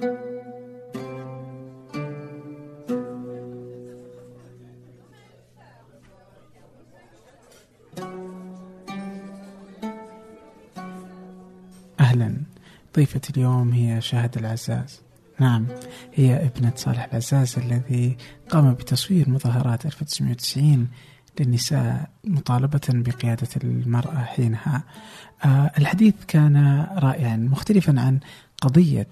أهلا. ضيفتي اليوم هي شاهد العزاز. نعم هي ابنة صالح العزاز الذي قام بتصوير مظاهرات 1990 للنساء مطالبة بقيادة المرأة حينها. آه الحديث كان رائعا مختلفا عن قضية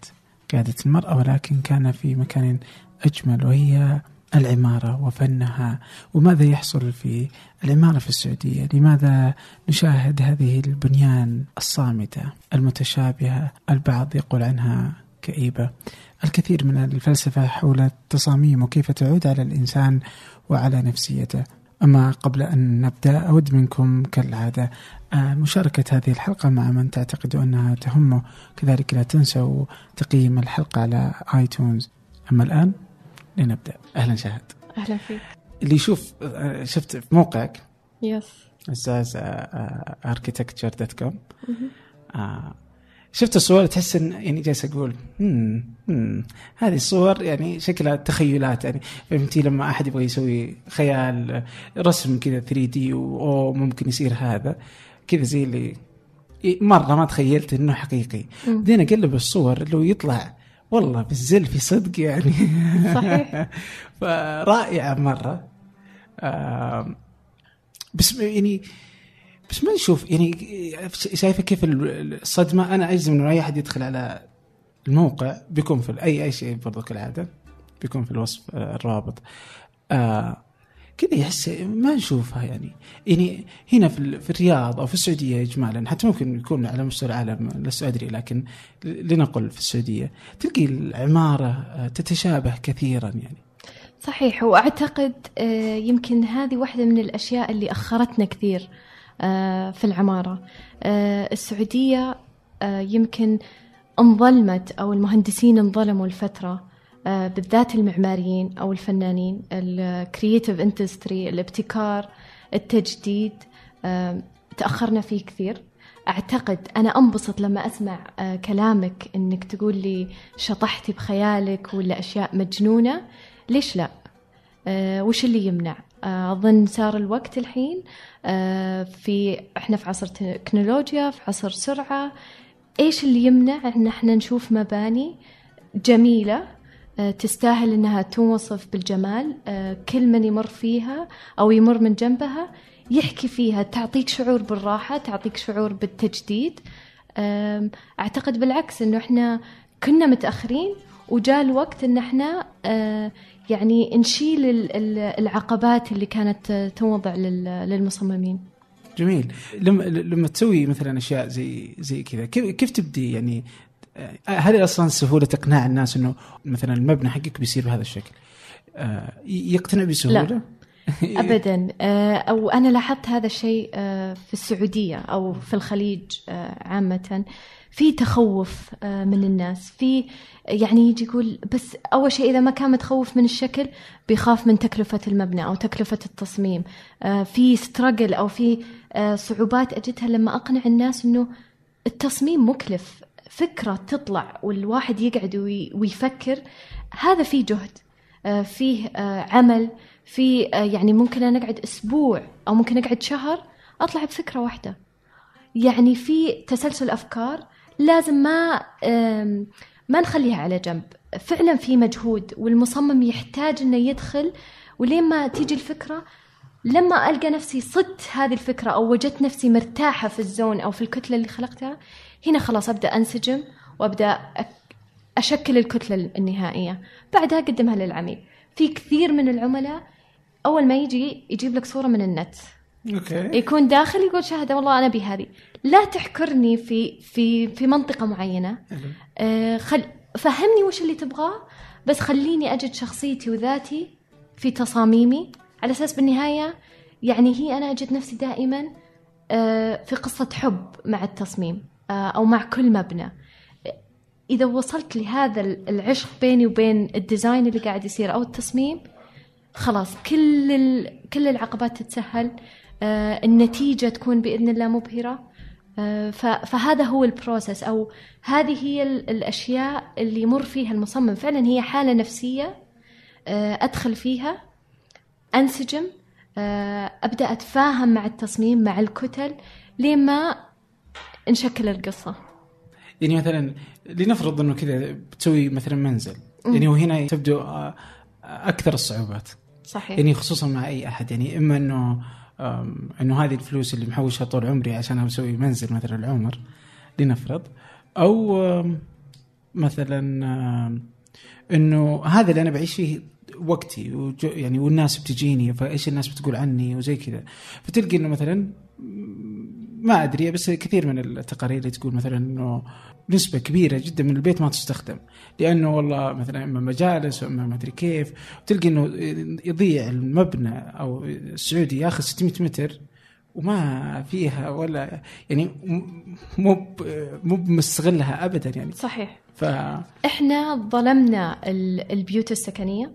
قيادة المرأة ولكن كان في مكان أجمل وهي العمارة وفنها. وماذا يحصل في العمارة في السعودية؟ لماذا نشاهد هذه البنيان الصامتة المتشابهة؟ البعض يقول عنها كئيبة. الكثير من الفلسفة حول التصاميم وكيف تعود على الإنسان وعلى نفسيته. أما قبل أن نبدأ أود منكم كالعادة آه، مشاركة هذه الحلقة مع من تعتقد أنها تهمه كذلك لا تنسوا تقييم الحلقة على آيتونز. أما الآن لنبدأ. أهلا شهد. أهلا فيك. اللي يشوف آه، شفت في موقعك؟ يس عزاز architecture dot com شفت الصور تحس إن يعني جالس أقول مم مم. هذه الصور يعني شكلها تخيلات يعني. فهمتي؟ لما أحد يبغى يسوي خيال رسم كذا 3 دي وممكن يصير هذا. كذا زي اللي مرة ما تخيلت إنه حقيقي. بعدين أقلب الصور لو يطلع والله بالزل في صدق يعني. صحيح. فرائعة مرة. بس يعني بس ما نشوف يعني شايفة كيف الصدمة؟ أنا أجزم إنه أي أحد يدخل على الموقع بيكون في اي أي شيء برضو كالعادة بيكون في الوصف آه، الرابط. آه كذا يحس ما نشوفها يعني. يعني هنا في, في الرياض أو في السعودية اجمالا حتى ممكن يكون على مستوى العالم لست ادري لكن لنقل في السعودية تلقي العمارة آه، تتشابه كثيرا يعني. صحيح وأعتقد آه، يمكن هذه واحدة من الأشياء اللي أخرتنا كثير. في العمارة. آه، السعودية آه، يمكن انظلمت أو المهندسين انظلموا الفترة بالذات المعماريين أو الفنانين ال creative industry الابتكار التجديد تأخرنا فيه كثير. أعتقد أنا أنبسط لما أسمع كلامك إنك تقول لي شطحتي بخيالك ولا أشياء مجنونة. ليش لا؟ وش اللي يمنع؟ أظن صار الوقت الحين آه، في إحنا في عصر تكنولوجيا في عصر سرعة إيش اللي يمنع إن إحنا نشوف مباني جميلة آه، تستاهل إنها توصف بالجمال آه، كل من يمر فيها أو يمر من جنبها يحكي فيها تعطيك شعور بالراحة تعطيك شعور بالتجديد أعتقد بالعكس إنه إحنا كنا متأخرين وجاء الوقت إن إحنا يعني نشيل العقبات اللي كانت توضع للمصممين. جميل. لما لما تسوي مثلا أشياء زي زي كذا كيف كيف تبدي يعني هل أصلا سهولة إقناع الناس إنه مثلا المبنى حقك بيصير بهذا الشكل؟ آه، يقتنع بسهولة؟ لا. ابدا. آه، أو أنا لاحظت هذا الشيء آه، في السعودية أو في الخليج عامة. في تخوف من الناس. في يعني يجي يقول بس أول شيء إذا ما كان متخوف من الشكل بيخاف من تكلفة المبنى أو تكلفة التصميم. في ستراجل أو في صعوبات أجدها لما أقنع الناس إنه التصميم مكلف فكرة تطلع والواحد يقعد ويفكر هذا فيه جهد فيه عمل في آه، يعني ممكن أنا أقعد أسبوع أو ممكن أقعد شهر أطلع بفكرة واحدة. يعني في تسلسل أفكار لازم ما ما نخليها على جنب. فعلا في مجهود والمصمم يحتاج إنه يدخل. ولين ما تيجي الفكرة لما ألقى نفسي صدت هذه الفكرة أو وجدت نفسي مرتاحة في الزون أو في الكتلة اللي خلقتها هنا خلاص أبدأ أنسجم وأبدأ أشكل الكتلة النهائية. بعدها أقدمها للعميل. في كثير من العملاء أول ما يجي يجيب لك صورة من النت. أوكي. يكون داخل يقول شاهد والله أنا أبي هذه. لا تحكرني في في في منطقة معينة. آه خل فهمني وش اللي تبغاه بس خليني أجد شخصيتي وذاتي في تصاميمي. على أساس بالنهاية يعني هي أنا أجد نفسي دائما آه في قصة حب مع التصميم آه أو مع كل مبنى. إذا وصلت لهذا العشق بيني وبين ال design اللي قاعد يصير أو التصميم خلاص كل ال... كل العقبات تتسهل النتيجة تكون بإذن الله مبهرة. ف- فهذا هو ال process أو هذه هي ال- الأشياء اللي يمر فيها المصمم. فعلا هي حالة نفسية آه، أدخل فيها أنسجم آه، أبدأ أتفاهم مع التصميم مع الكتل لين ما نشكل القصة. يعني مثلا لنفرض إنه كذا بتسوي مثلا منزل يعني وهنا تبدو آه، أكثر الصعوبات. صحيح. يعني خصوصا مع أي أحد يعني إما إنه إنه هذه الفلوس اللي محوشها طول عمري عشان أسوي منزل مثلا العمر لنفرض. أو مثلا إنه هذا اللي أنا بعيش فيه وقتي يعني والناس بتجيني فإيش الناس بتقول عني وزي كذا. فتلقي إنه مثلا ما أدري بس كثير من التقارير اللي تقول مثلا إنه نسبة كبيرة جدا من البيت ما تستخدم. لأنه والله مثلا إما مجالس وإما ما أدري كيف تلقي إنه يضيع المبنى أو السعودي ياخذ 600 متر وما فيها ولا يعني مو مو مستغلها أبدا يعني. صحيح. ف إحنا ظلمنا ال- البيوت السكنية.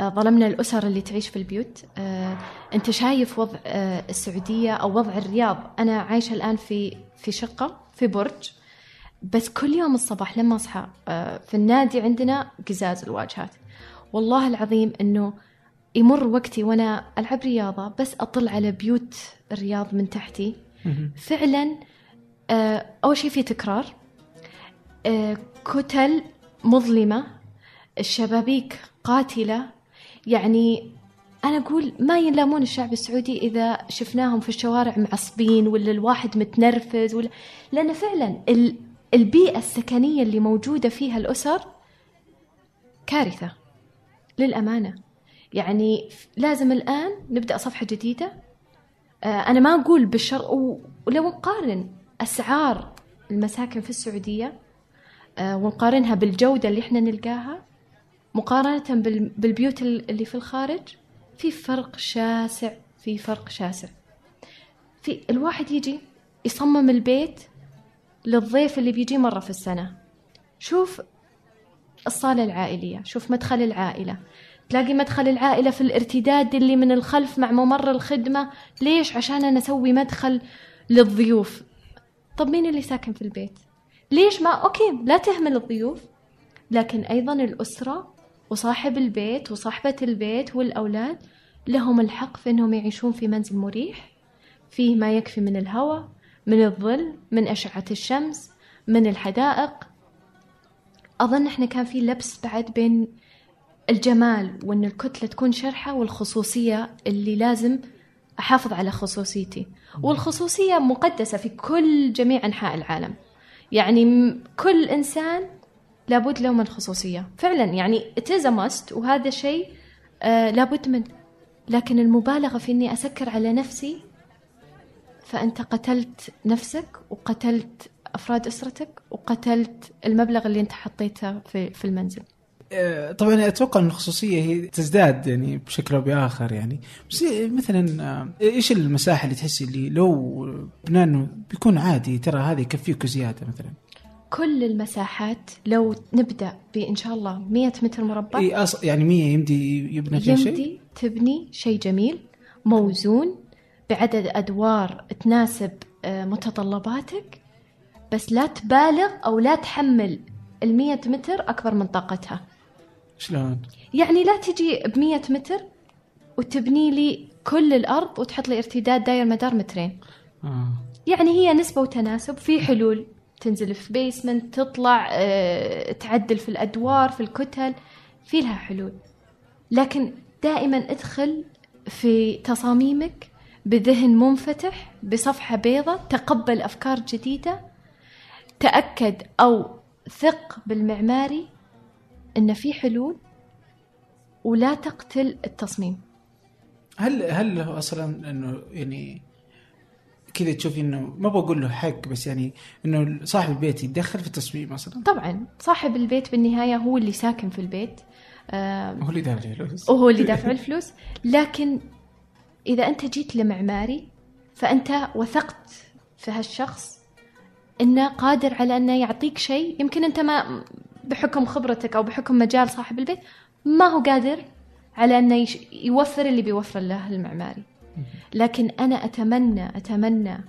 ظلمنا الأسر اللي تعيش في البيوت. آه، أنت شايف وضع آه، السعودية أو وضع الرياض؟ أنا عايشة الآن في في شقة في برج بس كل يوم الصباح لما أصحى آه، في النادي عندنا قزاز الواجهات. والله العظيم إنه يمر وقتي وأنا ألعب رياضة بس أطل على بيوت الرياض من تحتي. فعلا آه، أول شيء في تكرار. آه، كتل مظلمة الشبابيك قاتلة يعني أنا أقول ما يلامون الشعب السعودي إذا شفناهم في الشوارع معصبين ولا الواحد متنرفز ولا لأن فعلا ال- البيئة السكنية اللي موجودة فيها الأسر كارثة للأمانة. يعني لازم الآن نبدأ صفحة جديدة. آه، أنا ما أقول بالشر ولو نقارن أسعار المساكن في السعودية آه، ونقارنها بالجودة اللي إحنا نلقاها مقارنة بال- بالبيوت ال- اللي في الخارج في فرق شاسع في فرق شاسع. في الواحد يجي يصمم البيت للضيف اللي بيجي مرة في السنة. شوف الصالة العائلية شوف مدخل العائلة. تلاقي مدخل العائلة في الارتداد اللي من الخلف مع ممر الخدمة. ليش؟ عشان أنا أسوي مدخل للضيوف. طب مين اللي ساكن في البيت؟ ليش ما؟ أوكي لا تهمل الضيوف لكن أيضا الأسرة وصاحب البيت وصاحبة البيت والأولاد لهم الحق في أنهم يعيشون في منزل مريح فيه ما يكفي من الهواء من الظل من أشعة الشمس من الحدائق. أظن إحنا كان في لبس بعد بين الجمال وإن الكتلة تكون شرحة والخصوصية اللي لازم أحافظ على خصوصيتي. والخصوصية مقدسة في كل جميع أنحاء العالم. يعني كل إنسان لابد له من خصوصية فعلا يعني it must وهذا شيء آه لابد منه لكن المبالغة في إني أسكر على نفسي فأنت قتلت نفسك وقتلت أفراد أسرتك وقتلت المبلغ اللي أنت حطيته في, في المنزل. آه، طبعا أتوقع إن الخصوصية هي تزداد يعني بشكل أو بآخر يعني. بس مثلا آه، إيش المساحة اللي تحسي اللي لو بناء انه بيكون عادي ترى هذا يكفيك زيادة مثلا؟ كل المساحات لو نبدأ بإن شاء الله 100 متر مربع إي أص... يعني 100 يمدي يبنى فيها شيء يمدي تبني شيء جميل موزون بعدد أدوار تناسب آه، متطلباتك بس لا تبالغ أو لا تحمل المية متر أكبر من طاقتها شلون؟ يعني لا تجي بمية متر وتبني لي كل الأرض وتحط لي ارتداد داير مدار مترين آه. يعني هي نسبة وتناسب في حلول تنزل في بيسمنت تطلع آه، تعدل في الأدوار في الكتل في لها حلول. لكن دائما ادخل في تصاميمك بذهن منفتح بصفحة بيضة تقبل أفكار جديدة تأكد أو ثق بالمعماري إن في حلول ولا تقتل التصميم. هل هل أصلا إنه يعني كذا تشوفي إنه ما بقول له حق بس يعني إنه صاحب البيت يتدخل في التصميم أصلا طبعا صاحب البيت بالنهاية هو اللي ساكن في البيت. هو اللي دافع الفلوس. وهو اللي دافع الفلوس. لكن إذا أنت جيت لمعماري فأنت وثقت في هالشخص إنه قادر على أنه يعطيك شيء يمكن أنت ما بحكم خبرتك أو بحكم مجال صاحب البيت ما هو قادر على يش- يوفر اللي بيوفر له المعماري. لكن أنا أتمنى أتمنى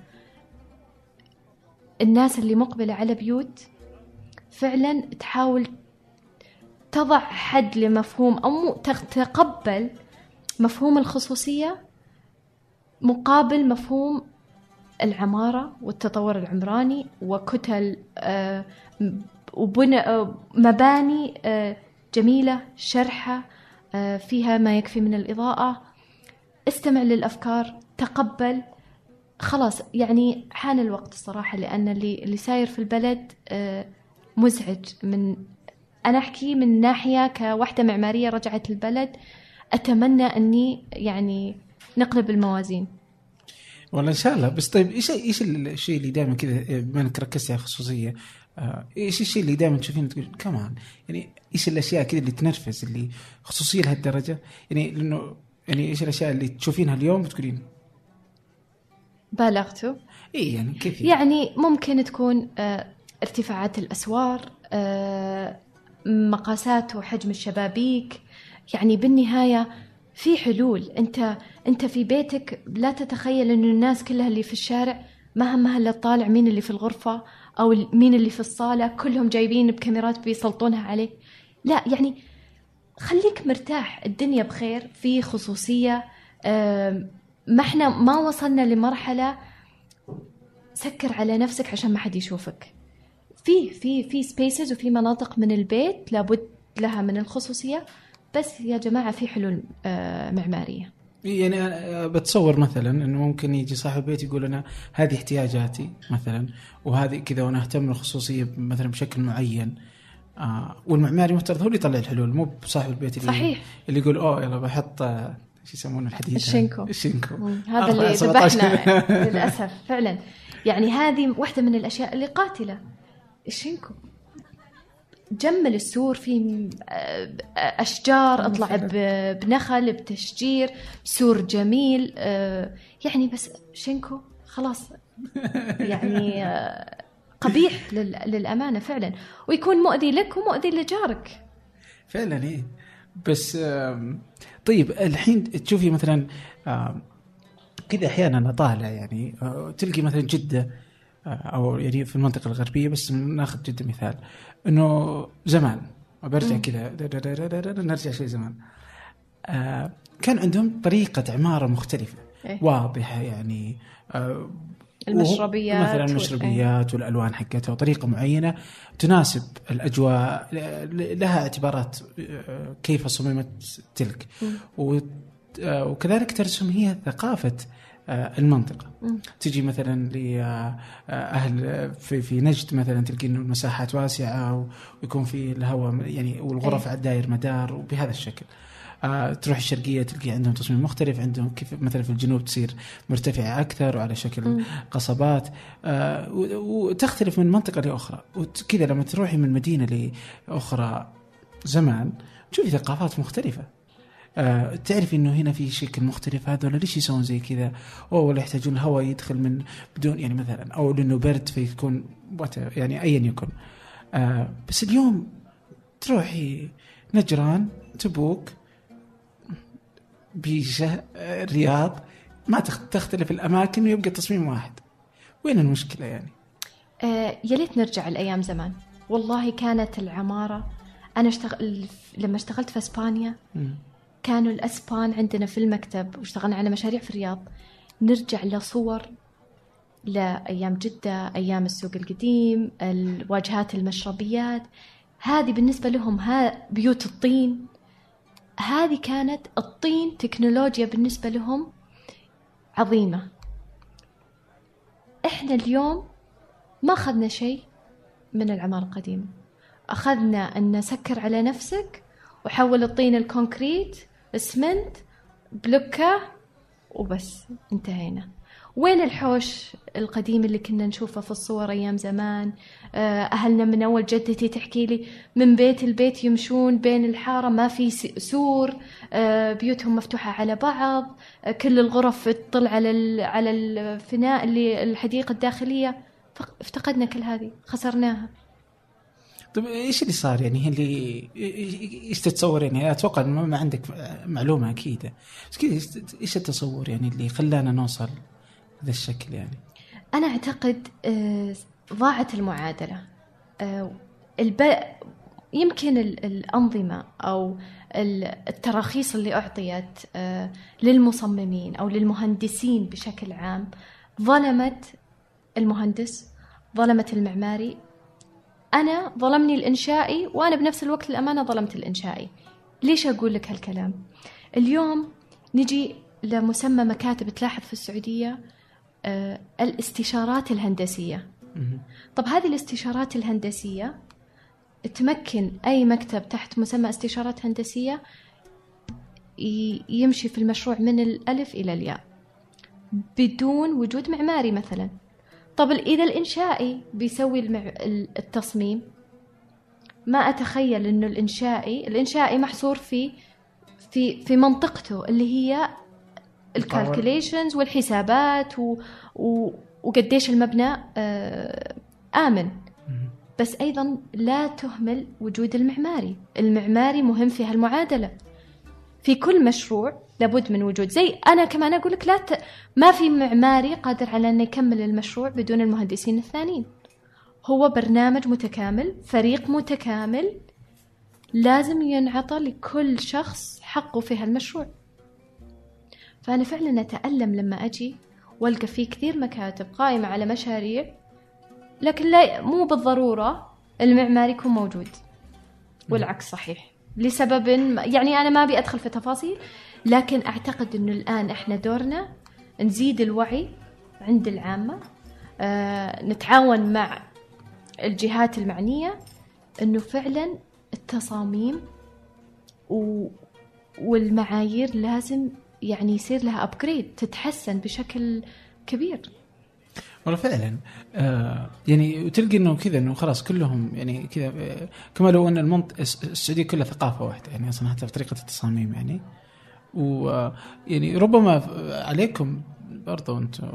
الناس اللي مقبلة على بيوت فعلا تحاول تضع حد لمفهوم أو تتقبل مفهوم الخصوصية مقابل مفهوم العمارة والتطور العمراني وكتل آه، وبنى آه، مباني آه، جميلة شرحة فيها ما يكفي من الإضاءة. استمع للأفكار تقبل. خلاص يعني حان الوقت الصراحة لأن اللي اللي ساير في البلد مزعج. من أنا أحكي من ناحية كوحدة معمارية رجعت البلد أتمنى أني يعني نقلب الموازين. والله إن شاء الله. بس طيب إيش إيش الشيء اللي دائما كذا بما انك ركزت على الخصوصيه آه، إيش الشيء اللي دائما تشوفين؟ تقول كمان يعني إيش الأشياء كذا اللي تنرفز اللي خصوصية لهالدرجة؟ يعني لأنه يعني إيش الأشياء اللي تشوفينها اليوم بتقولين بالغتوا اي يعني كيف يعني؟ ممكن تكون آه ارتفاعات الأسوار آه مقاسات وحجم الشبابيك. يعني بالنهاية في حلول. أنت أنت في بيتك لا تتخيل انه الناس كلها اللي في الشارع ما همها الا تطالع مين اللي في الغرفة أو مين اللي في الصالة كلهم جايبين بكاميرات بيسلطونها عليك لا يعني خليك مرتاح الدنيا بخير في خصوصية. ما إحنا ما وصلنا لمرحلة سكر على نفسك عشان ما حد يشوفك. في في في سبيسز وفي مناطق من البيت لابد لها من الخصوصية بس يا جماعة في حلول آه، معمارية. يعني بتصور مثلا إنه ممكن يجي صاحب البيت يقول أنا هذه احتياجاتي مثلا وهذه كذا وأنا أهتم بالخصوصيه مثلا بشكل معين. آه والمعماري مفترض هو اللي يطلع الحلول مو بصاحب البيت اللي صحيح. اللي يقول أوه يلا بحط آه، شو يسمونه الحديد الشينكو. الشينكو. هذا اللي ذبحنا للأسف فعلا. يعني هذه واحدة من الأشياء اللي قاتلة. الشينكو. جمل السور في آه، أشجار أطلع بنخل بتشجير سور جميل آه، يعني بس شينكو خلاص. يعني قبيح للأمانة فعلا. ويكون مؤذي لك ومؤذي لجارك. فعلا إيه. بس طيب الحين تشوفي مثلا كذا أحيانا أطالع يعني تلقي مثلا جدة أو يعني في المنطقة الغربية بس ناخذ جدة مثال. إنه زمان وبرجع كذا نرجع شوي زمان. آه كان عندهم طريقة عمارة مختلفة. إيه؟ واضحة يعني آه المشربيات مثلا المشربيات؟ والألوان حقتها وطريقة معينة تناسب الأجواء لها اعتبارات كيف صممت تلك وكذلك ترسم هي ثقافة المنطقة م. تجي مثلا لأهل في في نجد مثلا تلقي انه المساحات واسعة ويكون في الهواء يعني والغرف أيه. على الداير مدار وبهذا الشكل آه تروح الشرقية تلقي عندهم تصميم مختلف عندهم كيف مثلا في الجنوب تصير مرتفعة أكثر وعلى شكل م. قصبات آه وتختلف من منطقة لأخرى وكذا لما تروحي من مدينة لأخرى زمان تشوفي ثقافات مختلفة آه تعرف إنه هنا في شكل مختلف هذول ليش يسوون زي كذا؟ أو ولا يحتاجون الهواء يدخل من بدون يعني مثلا أو لأنه برد فيكون يعني ايا يكن. آه بس اليوم تروحي نجران تبوك بيشة الرياض ما تختلف الأماكن ويبقى تصميم واحد. وين المشكلة يعني؟ آه يا ليت نرجع لأيام زمان، والله كانت العمارة أنا اشتغل لما اشتغلت في إسبانيا م. كانوا الأسبان عندنا في المكتب واشتغلنا على مشاريع في الرياض نرجع لصور لأيام جدة أيام السوق القديم الواجهات المشربيات هذه بالنسبة لهم ها بيوت الطين هذه كانت الطين تكنولوجيا بالنسبة لهم عظيمة. إحنا اليوم ما أخذنا شيء من العمارة القديمة. أخذنا أن نسكر على نفسك وحول الطين الكونكريت اسمنت بلوكة وبس انتهينا. وين الحوش القديم اللي كنا نشوفه في الصور أيام زمان؟ آه، أهلنا من أول جدتي تحكي لي من بيت البيت يمشون بين الحارة ما في سور آه، بيوتهم مفتوحة على بعض آه، كل الغرف تطل على على الفناء اللي الحديقة الداخلية. افتقدنا كل هذه خسرناها. طيب إيش اللي صار؟ يعني اللي إيش تتصور؟ يعني أتوقع ما عندك معلومة أكيد بس كذا إيش التصور يعني اللي خلانا نوصل هذا الشكل يعني. أنا أعتقد آه، ضاعت المعادلة. آه، الب... يمكن الأنظمة أو التراخيص اللي أعطيت آه، للمصممين أو للمهندسين بشكل عام ظلمت المهندس ظلمت المعماري. أنا ظلمني الإنشائي وأنا بنفس الوقت الأمانة ظلمت الإنشائي. ليش أقول لك هالكلام؟ اليوم نجي لمسمى مكاتب تلاحظ في السعودية الاستشارات الهندسية. طب هذه الاستشارات الهندسية تمكن أي مكتب تحت مسمى استشارات هندسية يمشي في المشروع من الألف إلى الياء بدون وجود معماري مثلا. طب إذا الإنشائي بيسوي. التصميم؟ ما أتخيل إنه الإنشائي الإنشائي محصور في في في منطقته اللي هي الكالكوليشنز والحسابات و... و... وقديش المبنى آه آمن. بس أيضا لا تهمل وجود المعماري. المعماري مهم في هالمعادلة. في كل مشروع لابد من وجود. زي أنا كمان أقول لك لا ت... ما في معماري قادر على أنه يكمل المشروع بدون المهندسين الثانيين. هو برنامج متكامل فريق متكامل لازم ينعطى لكل شخص حقه في هالمشروع. فأنا فعلا أتألم لما أجي وألقى في كثير مكاتب قائمة على مشاريع لكن لا مو بالضرورة المعمار يكون موجود. والعكس صحيح. لسبب يعني أنا ما أبي أدخل في تفاصيل لكن أعتقد أنه الآن إحنا دورنا نزيد الوعي عند العامة آه نتعاون مع الجهات المعنية أنه فعلا التصاميم و... والمعايير لازم يعني يصير لها ابجريد تتحسن بشكل كبير. والله فعلا. آه يعني وتلقي إنه كذا إنه خلاص كلهم يعني كذا آه كما لو أن المنط السعودية كلها ثقافة واحدة يعني أصلا حتى في طريقة التصاميم يعني. ويعني ربما عليكم برضو أنتم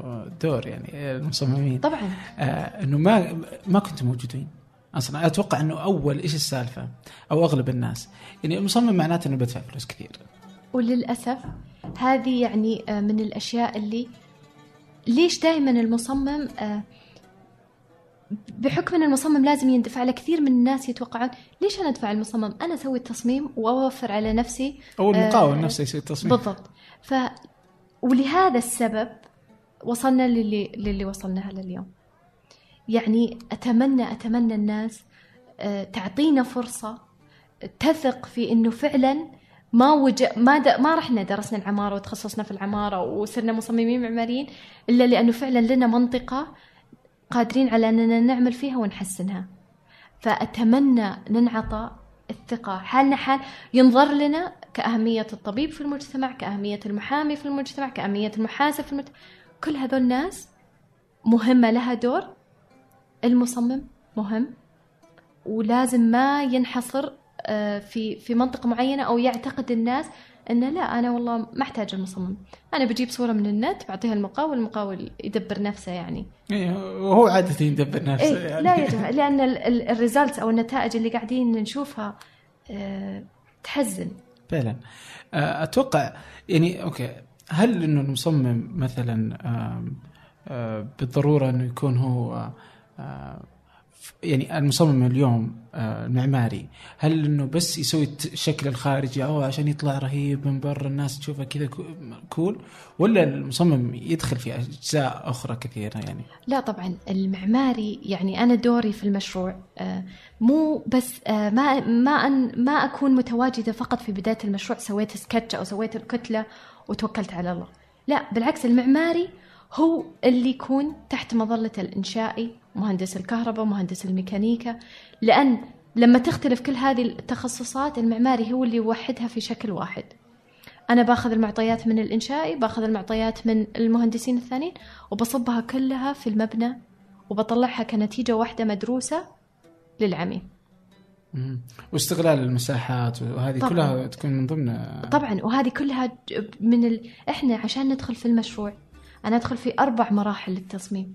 دور يعني المصممين. طبعا. آه إنه ما ما كنتم موجودين. أصلا أتوقع إنه أول إيش السالفة؟ أو أغلب الناس. يعني المصمم معناته إنه بدفع فلوس كثير. وللأسف هذه يعني آه، من الأشياء اللي ليش دائما المصمم آه، بحكم إن المصمم لازم يندفع له كثير من الناس يتوقعون ليش أنا أدفع المصمم؟ أنا أسوي التصميم وأوفر على نفسي أو المقاول آه نفسه يسوي التصميم. بالضبط. ف ولهذا السبب وصلنا للي للي وصلنا له اليوم. يعني أتمنى أتمنى الناس تعطينا فرصة تثق في إنه فعلا ما وج... ما د... ما رحنا درسنا العمارة وتخصصنا في العمارة وصرنا مصممين معماريين إلا لأنه فعلا لنا منطقة قادرين على أننا نعمل فيها ونحسنها. فأتمنى ننعطى الثقة. حالنا حال ينظر لنا كأهمية الطبيب في المجتمع كأهمية المحامي في المجتمع كأهمية المحاسب في المجتمع. كل هذول الناس مهمة لها دور. المصمم مهم. ولازم ما ينحصر في في منطقة معينة أو يعتقد الناس إنه لا أنا والله ما أحتاج المصمم. أنا بجيب صورة من النت بعطيها المقاول المقاول يدبر نفسه يعني. إيه وهو عادة يدبر نفسه إيه يعني. لا يا جماعة لأن الريزلتس أو النتائج اللي قاعدين نشوفها أه تحزن. فعلا. آه، أتوقع يعني أوكي هل إنه المصمم مثلا آه، بالضرورة إنه يكون هو يعني المصمم اليوم آه، المعماري هل إنه بس يسوي الشكل الخارجي أو عشان يطلع رهيب من برا الناس تشوفه كذا كول ولا المصمم يدخل في أجزاء أخرى كثيرة يعني؟ لا طبعا المعماري يعني أنا دوري في المشروع آه، مو بس آه، ما ما أن ما أكون متواجدة فقط في بداية المشروع سويت سكتش أو سويت الكتلة وتوكلت على الله. لا بالعكس المعماري هو اللي يكون تحت مظلة الإنشائي مهندس الكهرباء مهندس الميكانيكا لأن لما تختلف كل هذه التخصصات المعماري هو اللي يوحدها في شكل واحد. أنا باخذ المعطيات من الإنشائي باخذ المعطيات من المهندسين الثانيين وبصبها كلها في المبنى وبطلعها كنتيجة واحدة مدروسة للعميل. واستغلال المساحات وهذه طبعًا. كلها تكون من ضمن طبعا وهذه كلها من ال... إحنا عشان ندخل في المشروع أنا أدخل في أربع مراحل للتصميم.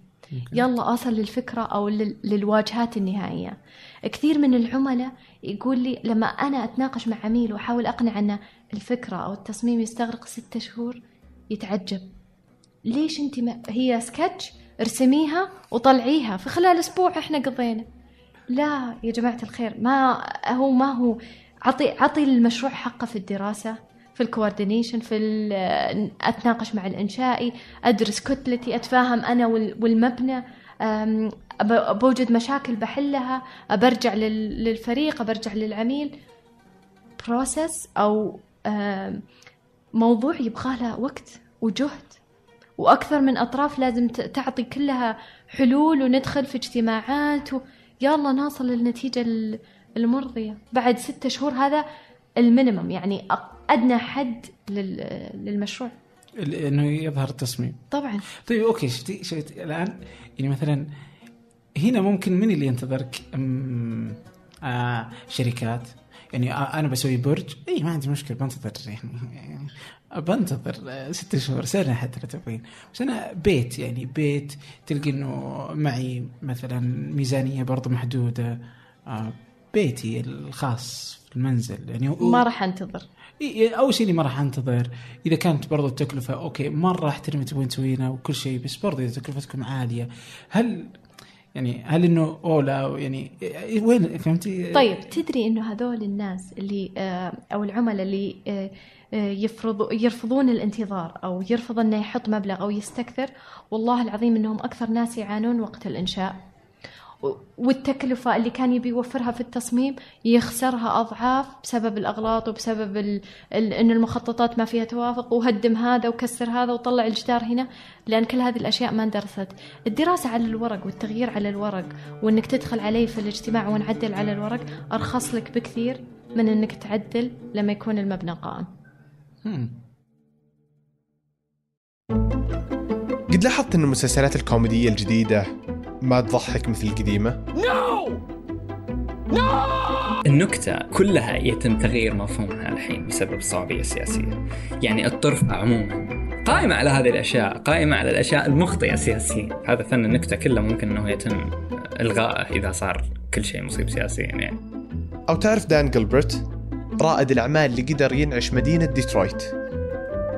يلا أصل للفكرة أو للواجهات النهائية. كثير من العملاء يقول لي لما أنا أتناقش مع عميل وأحاول أقنع أن الفكرة أو التصميم يستغرق ستة شهور يتعجب. ليش أنت ما هي سكتش؟ ارسميها وطلعيها. في خلال أسبوع إحنا قضينا. لا يا جماعة الخير ما هو ما هو. عطي عطي المشروع حقه في الدراسة. في الكوردينيشن في ال- أتناقش مع الإنشائي أدرس كتلتي أتفاهم أنا وال- والمبنى بوجد مشاكل بحلها برجع للفريق برجع للعميل. process أو موضوع يبغى له وقت وجهد. وأكثر من أطراف لازم تعطي كلها حلول وندخل في اجتماعات و... يلا نوصل للنتيجة ال- المرضية. بعد ستة شهور هذا ال minimum يعني أدنى حد لل... للمشروع. إنه يظهر التصميم. طبعا. طيب okay شفتي شفتي الآن يعني مثلا هنا ممكن من اللي ينتظرك؟ أم، آه شركات. يعني آه أنا بسوي برج. اي ما عندي مشكلة بنتظر يعني, يعني بنتظر آه، ست شهور سنة حتى لو تبغين. بس أنا بيت يعني بيت تلقي إنه معي مثلا ميزانية برضو محدودة. آه بيتي الخاص في المنزل يعني ما راح أنتظر. أول شيء اللي ما راح أنتظر. إذا كانت برضو التكلفة okay مرة احترم اللي تبغون تسوينه وكل شيء بس برضو إذا تكلفتكم عالية هل يعني هل إنه اولا يعني إيه، وين فهمتي؟ طيب تدري إنه هذول الناس اللي آه، أو العملاء اللي آه، آه، يفرضوا يرفضون الانتظار أو يرفض إنه يحط مبلغ أو يستكثر والله العظيم إنهم أكثر ناس يعانون وقت الإنشاء. والتكلفة اللي كان يبي يوفرها في التصميم يخسرها أضعاف بسبب الأغلاط وبسبب ال... ال... إن المخططات ما فيها توافق وهدم هذا وكسر هذا وطلع الجدار هنا لأن كل هذه الأشياء ما اندرست الدراسة على الورق والتغيير على الورق وإنك تدخل عليه في الاجتماع ونعدل على الورق أرخص لك بكثير من إنك تعدل لما يكون المبنى قائم. قد لاحظت أن المسلسلات الكوميدية الجديدة ما تضحك مثل القديمة؟ النكتة كلها يتم تغيير مفهومها الحين بسبب الصعوبية السياسية يعني الطرافة عموما قائمة على هذه الأشياء قائمة على الأشياء المخطئة سياسيا. هذا فن النكتة كله ممكن أنه يتم إلغائه إذا صار كل شيء مصيب سياسيا يعني. أو تعرف دان جلبرت؟ رائد الأعمال اللي قدر ينعش مدينة ديترويت.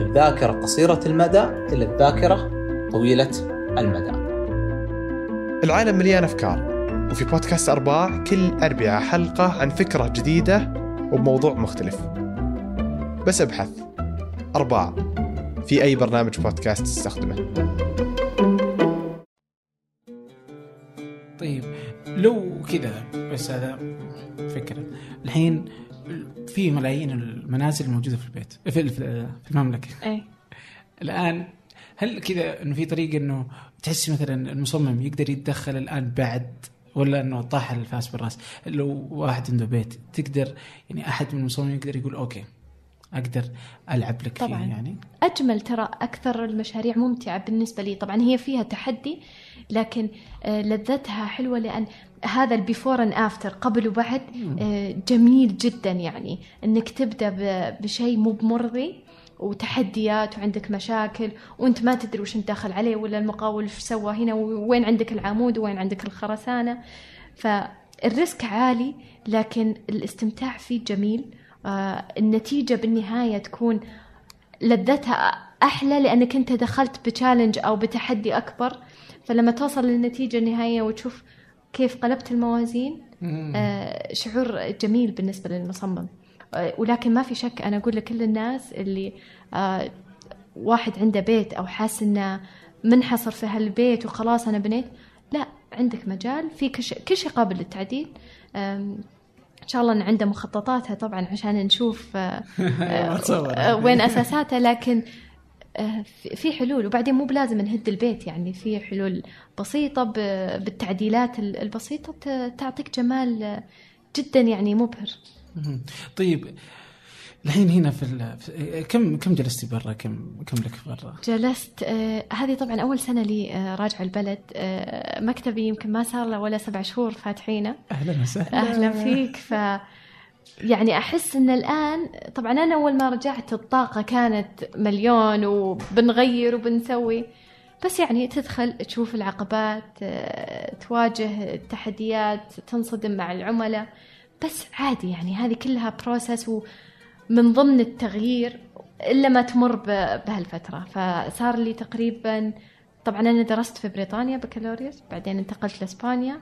الذاكرة قصيرة المدى إلى الذاكرة طويلة المدى. العالم مليان أفكار وفي بودكاست أرباع كل أربعة حلقة عن فكرة جديدة وبموضوع مختلف. بس أبحث. أرباع. في أي برنامج بودكاست تستخدمه. طيب لو كذا بس هذا فكرة. الحين في ملايين المنازل الموجودة في البيت في في المملكة. أي الآن هل كذا إنه في طريقة إنه تحسي مثلا المصمم يقدر يتدخل الآن بعد ولا إنه طاح الفاس بالرأس؟ لو واحد عنده بيت تقدر يعني أحد من المصممين يقدر يقول okay أقدر ألعب لك طبعاً. فيه يعني؟ أجمل ترى أكثر المشاريع ممتعة بالنسبة لي. طبعا هي فيها تحدي لكن آه، لذتها حلوة لأن هذا ال before and after قبل وبعد آه، جميل جدا يعني. إنك تبدأ بشيء مو بمرضي وتحديات وعندك مشاكل وأنت ما تدري وش أنت داخل عليه ولا المقاول وش سوى هنا وين عندك العمود وين عندك الخرسانة. فالريسك عالي لكن الاستمتاع فيه جميل. آه، النتيجة بالنهاية تكون لذتها أحلى لأنك أنت دخلت بتشالنج أو بتحدي أكبر. فلما توصل للنتيجة النهائية وتشوف كيف قلبت الموازين؟ آه، شعور جميل بالنسبة للمصمم. آه، ولكن ما في شك أنا أقول لكل الناس اللي آه، واحد عنده بيت أو حاس إنه منحصر في هالبيت وخلاص أنا بنيت لا عندك مجال في كل شيء قابل للتعديل. إن شاء الله عنده مخططاتها طبعا عشان نشوف آه، آه، وين أساساتها لكن في- في حلول وبعدين مو بلازم نهد البيت يعني في حلول بسيطة بالتعديلات ال- البسيطة تعطيك جمال آه، جدا يعني مبهر. طيب الحين هنا في. في كم كم جلستي برا كم كم لك برا جلست آه هذه طبعا أول سنة لي آه راجعة البلد آه مكتبي يمكن ما صار له ولا سبع شهور فاتحينه أهلا وسهلا أهلا فيك ف يعني أحس إن الآن طبعا أنا أول ما رجعت الطاقة كانت مليون وبنغير وبنسوي بس يعني تدخل تشوف العقبات آه، تواجه التحديات تنصدم مع العملاء بس عادي يعني هذه كلها بروسس ومن ضمن التغيير إلا ما تمر ب- بهالفترة. فصار لي تقريبا طبعا أنا درست في بريطانيا بكالوريوس بعدين انتقلت لإسبانيا. آه،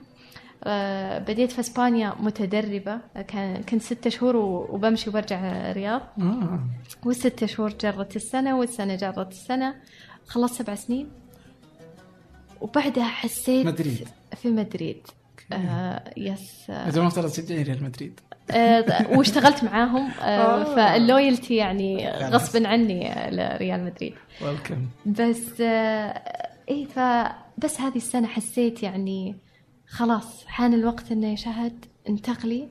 بديت في إسبانيا متدربة كان كنت ستة شهور وبمشي وبرجع الرياض آه. والستة شهور جرت السنة والسنة جرت السنة. خلصت سبع سنين. وبعدها حسيت مدريد. في مدريد. آه يس آه. إذا مفترض تشجعي ريال مدريد. آه واشتغلت معاهم. آه آه. فال loyalty يعني غصبا عني آه، لريال مدريد. welcome بس آه إيه فبس هذه السنة حسيت يعني خلاص حان الوقت إنه يا شهد انتقلي.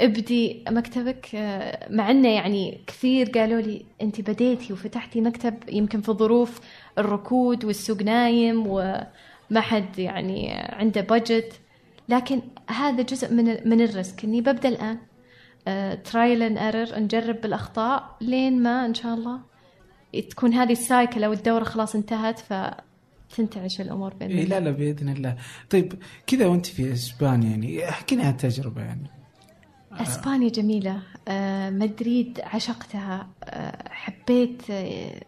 ابدي مكتبك. آه، مع إنه يعني كثير قالوا لي انت بديتي وفتحتي مكتب يمكن في ظروف الركود والسوق نايم وما حد يعني عنده budget لكن هذا جزء من من ال risk. إني ببدأ الآن. trial and error نجرب بالأخطاء لين ما إن شاء الله تكون هذه ال cycle أو الدورة خلاص انتهت فتنتعش الأمور بين إيه لا لا بإذن الله. طيب كذا وأنت في إسبانيا يعني احكينا عن التجربة يعني. إسبانيا جميلة. آه، مدريد عشقتها. آه، حبيت آه،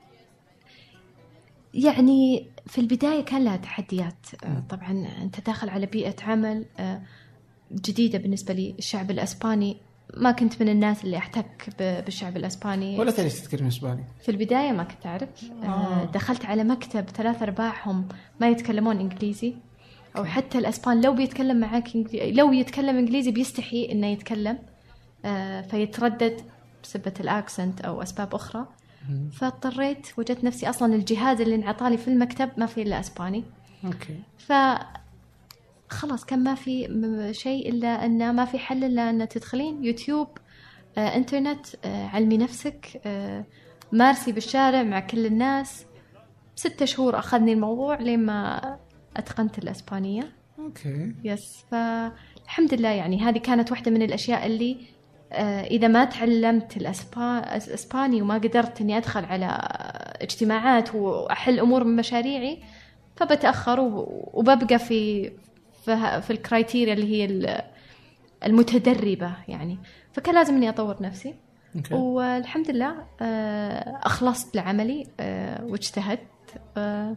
يعني في البداية كان لها تحديات. آه، طبعا أنت داخل على بيئة عمل آه، جديدة بالنسبة لي الشعب الإسباني. ما كنت من الناس اللي أحتك بالشعب الإسباني. ولا تعرف تتكلم إسباني. في البداية ما كنت أعرف. آه. دخلت على مكتب ثلاث أرباعهم ما يتكلمون إنجليزي. أو حتى الأسبان لو بيتكلم معاك لو يتكلم إنجليزي بيستحي إنه يتكلم. آه فيتردد بسبة الأكسنت أو أسباب أخرى. فاضطريت وجدت نفسي أصلا الجهاز اللي انعطالي في المكتب ما فيه إلا أسباني. Okay. خلاص كان ما في شيء إلا انه ما في حل إلا أن تدخلين يوتيوب آه، إنترنت آه، علمي نفسك آه، مارسي بالشارع مع كل الناس. ستة شهور أخذني الموضوع لين ما أتقنت الإسبانية. Okay. Yes فالحمد لله يعني هذه كانت واحدة من الأشياء اللي آه، إذا ما تعلمت الاسباني وما قدرت إني أدخل على اجتماعات وأحل أمور من مشاريعي فبتأخر وب- وببقى في في, في ال criteria اللي هي ال- المتدربة يعني. فكان لازم إني أطور نفسي. Okay. والحمد لله آه، أخلصت لعملي آه، واجتهدت آه،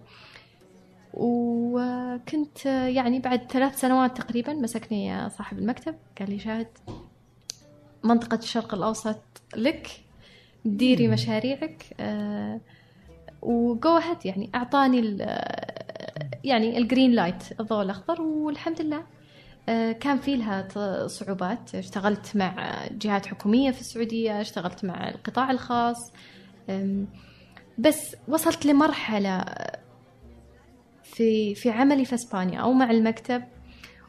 وكنت يعني بعد ثلاث سنوات تقريبا مسكني صاحب المكتب. قال لي شهد منطقة الشرق الأوسط لك ديري مشاريعك وجو يعني أعطاني يعني ال green light الضوء الأخضر والحمد لله. آه، كان في لها صعوبات. اشتغلت مع جهات حكومية في السعودية اشتغلت مع القطاع الخاص. بس وصلت لمرحلة في في عملي في إسبانيا أو مع المكتب.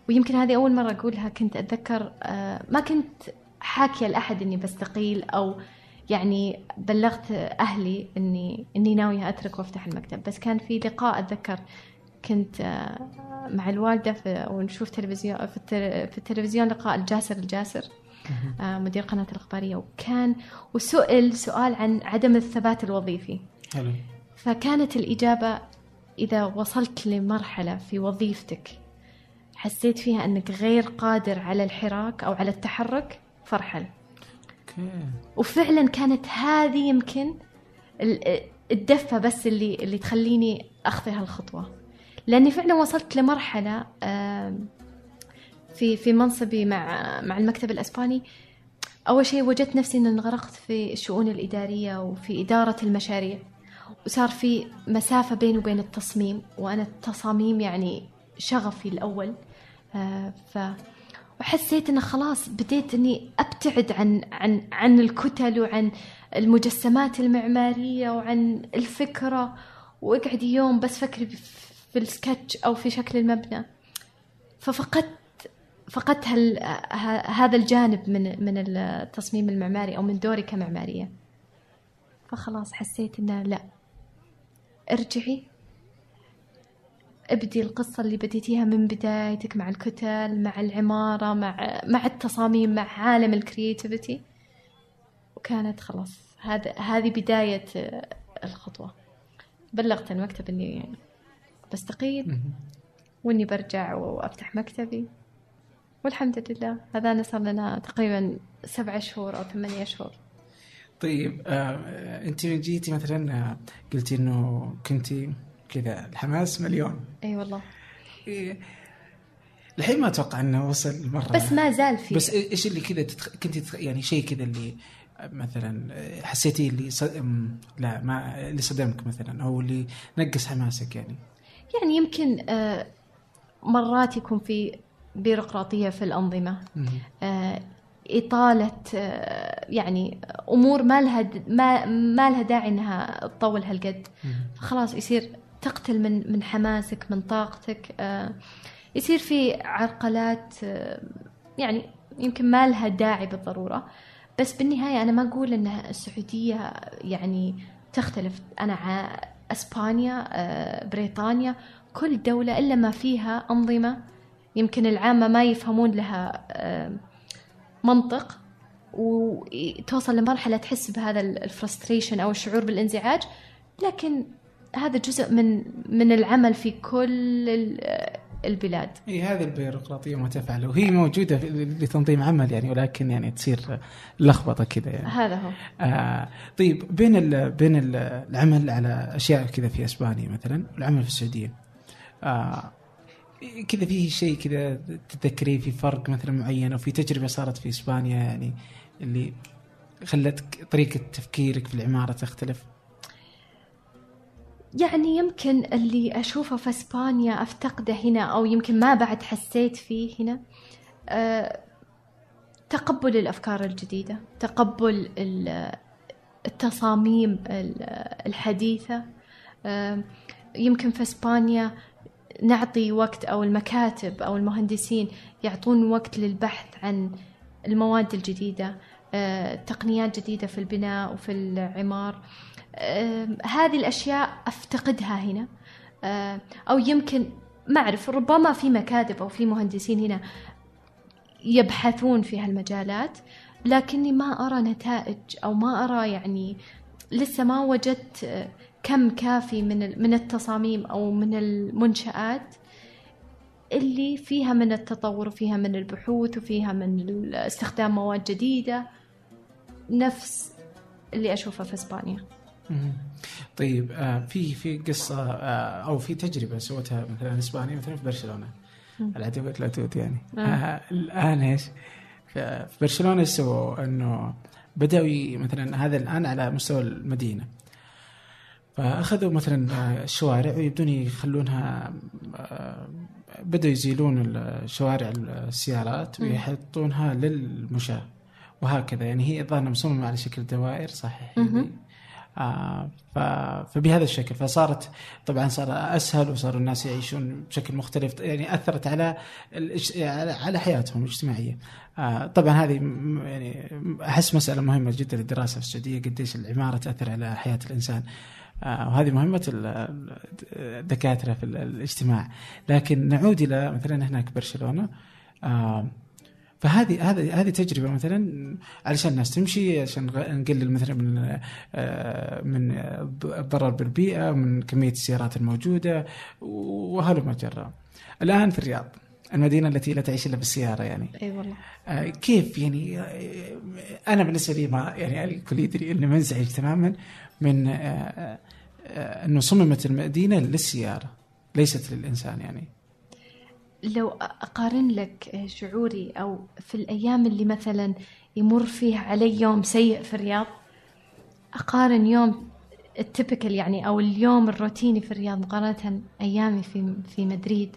ويمكن هذه أول مرة أقولها كنت أتذكر آه، ما كنت حاكية لأحد إني بستقيل أو يعني بلغت أهلي إني إني ناوية أترك وأفتح المكتب. بس كان في لقاء أتذكر كنت آه، مع الوالدة في ونشوف تلفزيون في, التل- في التلفزيون لقاء الجاسر الجاسر آه، مدير قناة الإخبارية. وكان وسئل سؤال عن عدم الثبات الوظيفي. حلو. فكانت الإجابة إذا وصلت لمرحلة في وظيفتك حسيت فيها أنك غير قادر على الحراك أو على التحرك فارحل أوكي. وفعلا كانت هذه يمكن ال- الدفة بس اللي اللي تخليني أخذ هالخطوة. لأني فعلا وصلت لمرحلة آم، في في منصبي مع مع المكتب الأسباني. أول شيء وجدت نفسي أن انغرقت في الشؤون الإدارية وفي إدارة المشاريع. وصار في مسافة بيني وبين التصميم وأنا التصاميم يعني شغفي الأول. آه، ف وحسيت إنه خلاص بديت إني أبتعد عن عن عن الكتل وعن المجسمات المعمارية وعن الفكرة. وأقعد يوم بس فكري في السكتش أو في شكل المبنى. ففقدت فقدت هال... هذا الجانب من من التصميم المعماري أو من دوري كمعمارية. فخلاص حسيت إنه لا. ارجعي. ابدي القصة اللي بديتيها من بدايتك مع الكتل مع العمارة مع مع التصاميم مع عالم الكرياتيفيتي. وكانت خلاص هذا هذه بداية الخطوة. بلغت المكتب إني بستقيل. وإني برجع وأفتح مكتبي. والحمد لله. هذا صار لنا تقريبا سبعة شهور أو ثمانية شهور. طيب آه أنت من جيتي مثلا آه، قلتي إنه كنتي كذا الحماس مليون. إي والله. إيه، الحين ما أتوقع إنه وصل مرة. بس ما زال في. بس إيش اللي كذا تتخ... كنت تتخ... يعني شيء كذا اللي مثلا حسيتي اللي ص... أم، لا ما اللي صدمك مثلا أو اللي نقص حماسك يعني؟ يعني يمكن آه، مرات يكون في بيروقراطية في الأنظمة آه، إطالة آه، يعني أمور ما لها ما ما لها داعي إنها تطول هالقد. فخلاص يصير تقتل من من حماسك من طاقتك يصير في عرقلات يعني يمكن ما لها داعي بالضرورة. بس بالنهاية أنا ما أقول إن السعودية يعني تختلف. أنا أسبانيا آه، بريطانيا كل دولة إلا ما فيها أنظمة يمكن العامة ما يفهمون لها آه، منطق وتوصل لمرحلة تحس بهذا ال frustration أو الشعور بالانزعاج. لكن هذا جزء من من العمل في كل البلاد. إي هذه البيروقراطية ما تفعل وهي موجودة لتنظيم عمل يعني ولكن يعني تصير لخبطة كذا يعني. هذا هو. آه طيب بين ال بين ال العمل على أشياء كذا في إسبانيا مثلا والعمل في السعودية. آه كذا فيه شيء كذا تتذكريه في فرق مثلا معين أو في تجربة صارت في إسبانيا يعني اللي خلتك طريقة تفكيرك في العمارة تختلف؟ يعني يمكن اللي أشوفه في إسبانيا أفتقده هنا أو يمكن ما بعد حسيت فيه هنا أه تقبل الأفكار الجديدة تقبل ال- التصاميم ال- الحديثة. أه يمكن في إسبانيا نعطي وقت أو المكاتب أو المهندسين يعطون وقت للبحث عن المواد الجديدة أه تقنيات جديدة في البناء وفي العمار. هذه الأشياء أفتقدها هنا أو يمكن ما أعرف ربما في مكاتب أو في مهندسين هنا يبحثون في هالمجالات لكني ما أرى نتائج أو ما أرى يعني لسه ما وجدت كم كافي من من التصاميم أو من المنشآت اللي فيها من التطور وفيها من البحوث وفيها من استخدام مواد جديدة نفس اللي أشوفه في إسبانيا. طيب آه في في قصة آه أو في تجربة سوتها مثلا إسبانيا مثلا في برشلونة العدو لا تود يعني آه. الآن إيش؟ في برشلونة إيش سووا؟ إنه بدأوا مثلا هذا الآن على مستوى المدينة فأخذوا مثلا الشوارع ويبدون يخلونها بدأوا يزيلون الشوارع السيارات ويحطونها للمشاة وهكذا يعني هي الظاهر مصممة على شكل دوائر صحيح. فبهذا الشكل فصارت طبعا صار أسهل وصار الناس يعيشون بشكل مختلف يعني أثرت على. على حياتهم الاجتماعية. آه طبعا هذه يعني أحس مسألة مهمة جدا للدراسة في السعودية قديش العمارة تأثر على حياة الإنسان. آه وهذه مهمة ال- الدكاترة في ال- الاجتماع. لكن نعود إلى مثلا هناك برشلونة آه فهذه هذه هذه تجربة مثلا علشان الناس تمشي عشان نقلل مثلا من آه، من الضرر بالبيئة من كمية السيارات الموجودة وهلم جرا. الآن في الرياض المدينة التي لا تعيش إلا بالسيارة يعني. إي والله. آه، كيف يعني آه، أنا بالنسبة لي ما يعني الكل يدري إني منزعج تماما من آه، آه، أنه صممت المدينة للسيارة ليست للإنسان يعني. لو أقارن لك شعوري أو في الأيام اللي مثلا يمر فيها علي يوم سيء في الرياض أقارن يوم التبكل يعني أو اليوم الروتيني في الرياض مقارنة أيامي في في مدريد.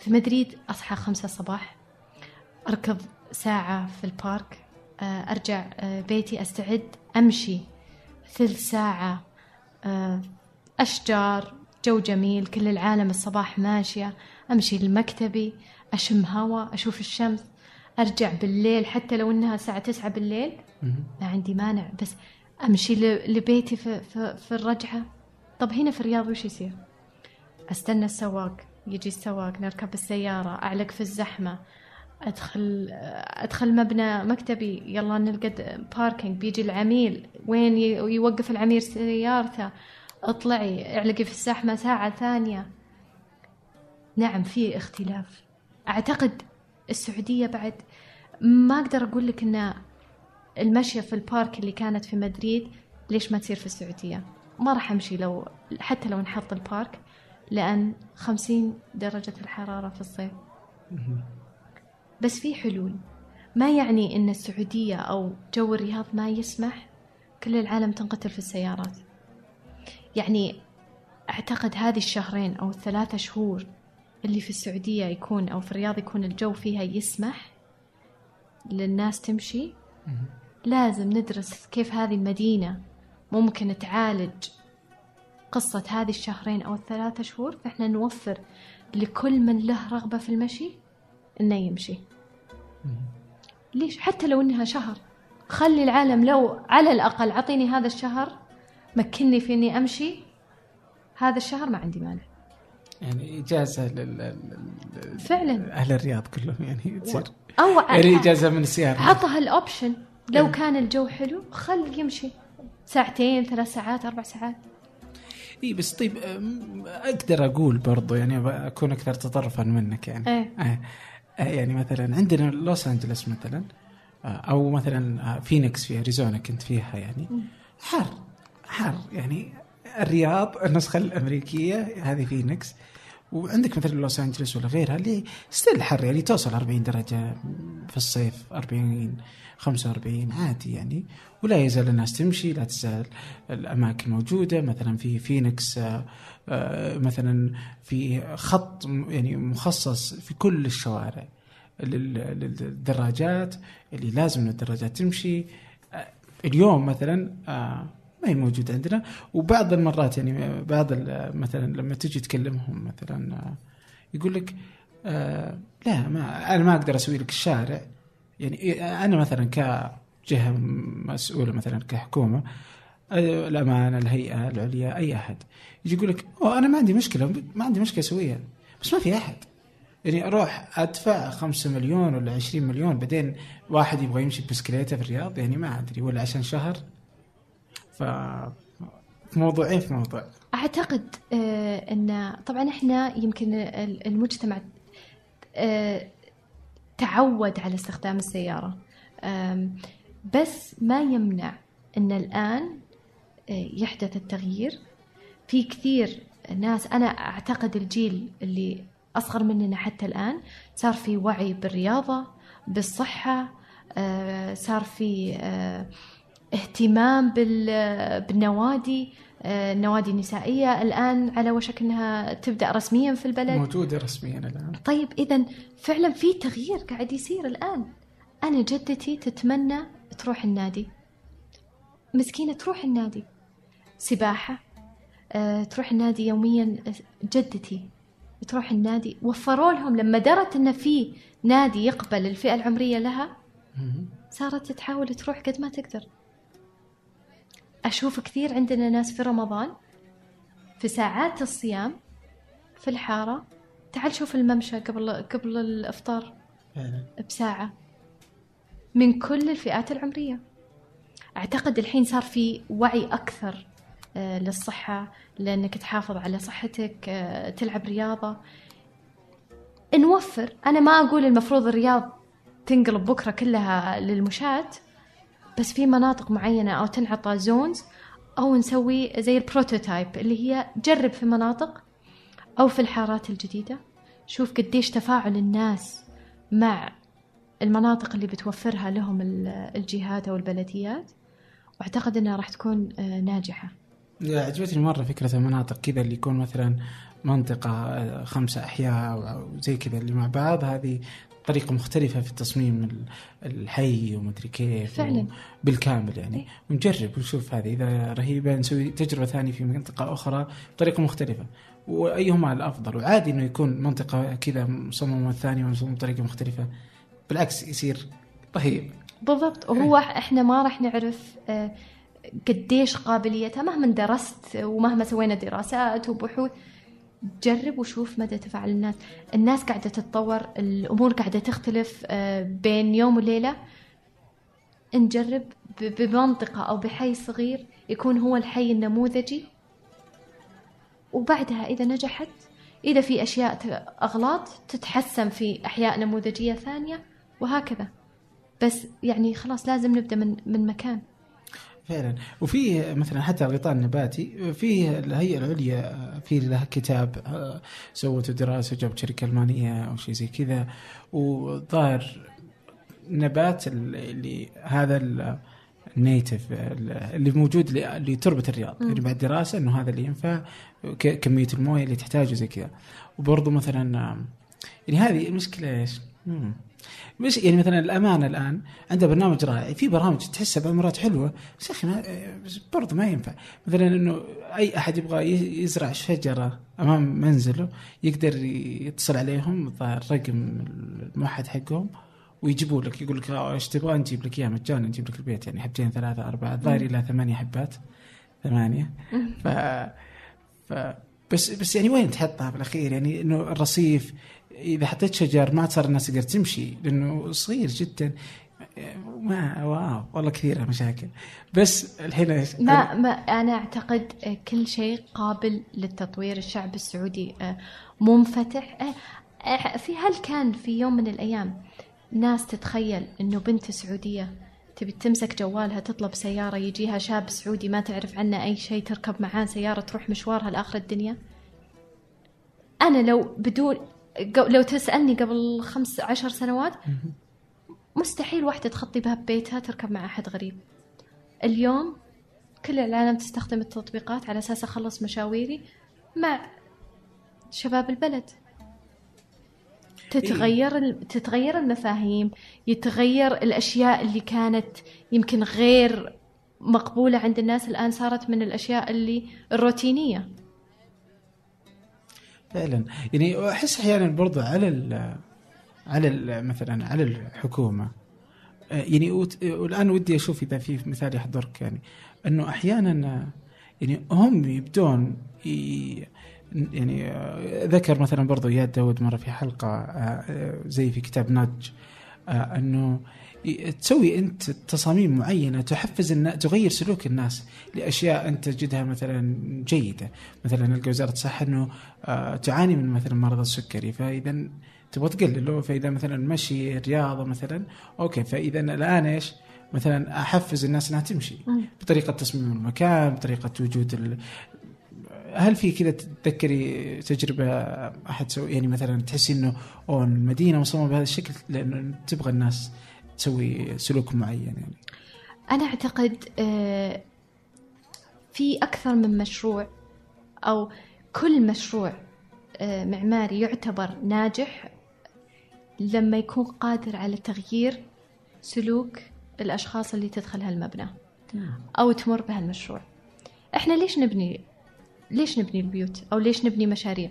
في مدريد أصحى خمسة الصباح أركض ساعة في البارك آه، أرجع آه، بيتي أستعد أمشي ثلث ساعة آه، أشجار جو جميل كل العالم الصباح ماشية. أمشي لمكتبي أشم هواء أشوف الشمس أرجع بالليل حتى لو إنها الساعة 9 بالليل. ما عندي مانع بس أمشي ل- لبيتي في, في, في الرجعة. طب هنا في الرياض وش يصير؟ أستنى السواق يجي السواق نركب السيارة أعلق في الزحمة أدخل أدخل مبنى مكتبي. يلا نلقى باركينج بيجي العميل. وين يوقف العميل سيارته؟ اطلعي اعلقي في الزحمه ساعة ثانية. نعم في اختلاف. أعتقد السعودية بعد ما أقدر أقول لك إن المشيه في البارك اللي كانت في مدريد ليش ما تصير في السعودية؟ ما راح أمشي لو حتى لو نحط البارك لأن 50 درجة الحرارة في الصيف. بس في حلول. ما يعني إن السعودية أو جو الرياض ما يسمح؟ كل العالم تنقتل في السيارات. يعني أعتقد هذه الشهرين أو الثلاثة شهور اللي في السعودية يكون أو في الرياض يكون الجو فيها يسمح للناس تمشي. لازم ندرس كيف هذه المدينة ممكن تعالج قصة هذه الشهرين أو الثلاثة شهور فإحنا نوفر لكل من له رغبة في المشي إنه يمشي. ليش؟ حتى لو إنها شهر. خلي العالم لو على الأقل عطيني هذا الشهر مكني في إني أمشي. هذا الشهر ما عندي مانع. يعني إجازة لل فعلا. أهل الرياض كلهم يعني تصير أو يعني إجازة من السيارة. عطها الأوبشن. لو كان الجو حلو خل يمشي. ساعتين ثلاث ساعات أربع ساعات. اي بس طيب أقدر أقول برضو يعني أكون أكثر تطرفا منك يعني. إيه. آه. يعني مثلا عندنا لوس انجلوس مثلا أو مثلا آه، فينيكس في أريزونا كنت فيها يعني. حر. حر يعني الرياض النسخة الأمريكية هذه فينيكس. وعندك مثلا لوس أنجلوس ولا غيرها اللي still حر يعني توصل 40 درجة في الصيف 40 45 عادي يعني. ولا يزال الناس تمشي لا تزال الأماكن موجودة. مثلا في فينيكس آه، آه، مثلا في خط يعني مخصص في كل الشوارع لل- للدراجات اللي لازم الدراجات تمشي. آه، اليوم مثلا ما هي موجود عندنا. وبعض المرات يعني بعض مثلا لما تجي تكلمهم مثلا آه، يقول لك آه، لا ما أنا ما أقدر أسوي لك الشارع. يعني إيه، أنا مثلا كجهة مسؤولة مثلا كحكومة آه، الأمانة الهيئة العليا أي أحد يجي يقول لك أنا ما عندي مشكلة ما عندي مشكلة أسويها. بس ما في أحد. يعني أروح أدفع خمسة مليون ولا عشرين مليون بعدين واحد يبغى يمشي بسكليته في الرياض يعني ما أدري ولا عشان شهر. ف في موضوعين في موضوع. أعتقد آه، أن طبعا إحنا يمكن ال- المجتمع آه، تعود على استخدام السيارة. آم، بس ما يمنع أن الآن آه، يحدث التغيير. في كثير ناس أنا أعتقد الجيل اللي أصغر مننا حتى الآن صار في وعي بالرياضة بالصحة آه، صار في اهتمام بال- بالنوادي آه، النوادي النسائية الآن على وشك أنها تبدأ رسميا في البلد؟ موجودة رسميا الآن. طيب إذا فعلا في تغيير قاعد يصير الآن. أنا جدتي تتمنى تروح النادي. مسكينة تروح النادي. سباحة آه، تروح النادي يوميا. جدتي تروح النادي. وفروا لهم لما درت انه في نادي يقبل الفئة العمرية لها صارت تحاول تروح قد ما تقدر. أشوف كثير عندنا ناس في رمضان في ساعات الصيام في الحارة. تعال شوف الممشى قبل قبل الإفطار. بساعة. من كل الفئات العمرية. أعتقد الحين صار في وعي أكثر آه، للصحة لأنك تحافظ على صحتك آه، تلعب رياضة. نوفر. أنا ما أقول المفروض الرياض تنقلب بكرة كلها للمشاة. بس في مناطق معينة أو تنعطى زونز أو نسوي زي البروتوتايب اللي هي جرب في مناطق أو في الحارات الجديدة. شوف قديش تفاعل الناس مع المناطق اللي بتوفرها لهم ال- الجهات أو البلديات. وأعتقد أنها راح تكون آه، ناجحة. عجبتني مرة فكرة المناطق كذا اللي يكون مثلا منطقة آه، خمسة أحياء أو أو زي كذا اللي مع بعض. هذه طريقة مختلفة في تصميم ال- الحي ومدري كيف فعلاً. بالكامل يعني. إيه. ونجرب ونشوف هذه. إذا رهيبة نسوي تجربة ثانية في منطقة أخرى بطريقة مختلفة. وأيهما الأفضل؟ وعادي إنه يكون منطقة كذا مصممه الثانية ومصممه بطريقة مختلفة. بالعكس يصير رهيب. بالضبط. وهو إحنا ما راح نعرف آه، قديش قابليتها مهما درست ومهما سوينا دراسات وبحوث. جرب وشوف مدى تفاعل الناس. الناس قاعدة تتطور الأمور قاعدة تختلف آه، بين يوم وليلة. نجرب بمنطقة أو بحي صغير يكون هو الحي النموذجي. وبعدها إذا نجحت إذا في أشياء أغلاط تتحسن في أحياء نموذجية ثانية وهكذا. بس يعني خلاص لازم نبدأ من من مكان. فعلا. وفي مثلا حتى الغطاء النباتي في الهيئة العليا في لها كتاب آه، سوته دراسة جابت شركة ألمانية أو شيء زي كذا وظاهر نبات ال- اللي هذا ال- النيتف ال- اللي موجود لتربة الرياض. يعني بعد دراسة إنه هذا اللي ينفع كمية الموية اللي تحتاجه زي كذا. وبرضه مثلا يعني هذه المشكلة إيش؟ مش يعني مثلا الامانه الآن عندها برنامج رائع في برامج تحسها بامارات حلوة بس يا أخي ما بس برضه ما ينفع. مثلا إنه أي أحد يبغى يزرع شجرة أمام منزله يقدر يتصل عليهم الظاهر رقم الموحد حقهم ويجيبوا لك يقول لك آه، إيش تبغى؟ نجيب لك إياه مجانا نجيب لك البيت يعني حبتين ثلاثة أربعة الظاهر إلى ثمانية حبات ثمانية. ف ف بس بس يعني وين تحطها بالأخير؟ يعني إنه الرصيف إذا حطيت شجر ما صار الناس تقدر تمشي لأنه صغير جدا. ما واو والله كثيره مشاكل. بس الحين؟ ما, ما أنا أعتقد آه، كل شيء قابل للتطوير. الشعب السعودي آه، منفتح. آه، آه، في هل كان في يوم من الأيام ناس تتخيل أنه بنت سعودية تبي تمسك جوالها تطلب سيارة يجيها شاب سعودي ما تعرف عنه أي شيء تركب معاه سيارة تروح مشوارها لآخر الدنيا؟ أنا لو بدون لو تسألني قبل خمس عشر سنوات مستحيل واحدة تخطي باب بيتها تركب مع أحد غريب. اليوم كل العالم تستخدم التطبيقات على أساس أخلص مشاويري مع شباب البلد. تتغير ال- تتغير المفاهيم يتغير الأشياء اللي كانت يمكن غير مقبولة عند الناس الآن صارت من الأشياء اللي الروتينية. فعلا. يعني أحس أحيانا برضو على ال على ال مثلا على الحكومة. يعني والان ودي أشوف إذا في مثال يحضرك يعني. أنه أحيانا يعني هم يبدون يعني ذكر مثلا برضو اياد داود مرة في حلقة آه، زي في كتاب نادج آه، أنه تسوي أنت تصاميم معينة تحفز الناس تغير سلوك الناس لأشياء أنت تجدها مثلا جيدة مثلا نلقى وزارة الصحة إنه آه، تعاني من مثلا مرض السكري فإذا تبغى تقلله فإذا مثلا مشي رياضة مثلا okay فإذا الآن إيش؟ مثلا أحفز الناس إنها تمشي بطريقة تصميم المكان بطريقة وجود ال... هل في كذا تتذكري تجربة أحد سوي يعني مثلا تحسي إنه أوه المدينة مصممة بهذا الشكل لأنه تبغى الناس تسوي سلوك معين يعني؟ أنا أعتقد آه، في أكثر من مشروع أو كل مشروع آه، معماري يعتبر ناجح لما يكون قادر على تغيير سلوك الأشخاص اللي تدخل هالمبنى أو تمر بهالمشروع. إحنا ليش نبني ليش نبني البيوت أو ليش نبني مشاريع؟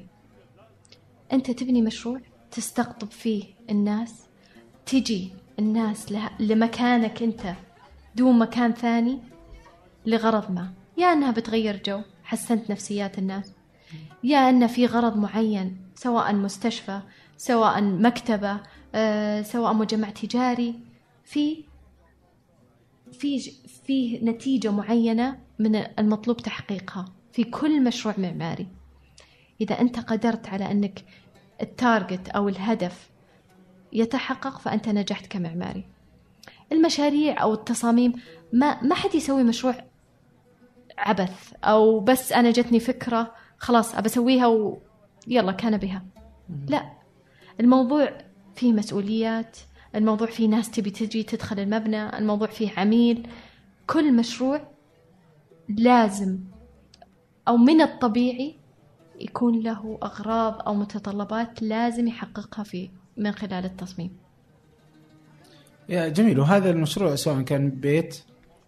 أنت تبني مشروع تستقطب فيه الناس تجي الناس. لمكانك أنت دون مكان ثاني لغرض ما. يا أنها بتغير جو حسنت نفسيات الناس. يا أن في غرض معين سواء مستشفى سواء مكتبة آه، سواء مجمع تجاري. في في في نتيجة معينة من المطلوب تحقيقها في كل مشروع معماري. إذا أنت قدرت على أنك التارجت أو الهدف يتحقق فأنت نجحت كمعماري. المشاريع أو التصاميم ما ما حد يسوي مشروع عبث أو بس أنا جتني فكرة خلاص أبى أسويها ويلا كان بها. لا. الموضوع فيه مسؤوليات الموضوع فيه ناس تبي تجي تدخل المبنى الموضوع فيه عميل. كل مشروع لازم أو من الطبيعي يكون له أغراض أو متطلبات لازم يحققها في من خلال التصميم. يا جميل وهذا المشروع سواء كان بيت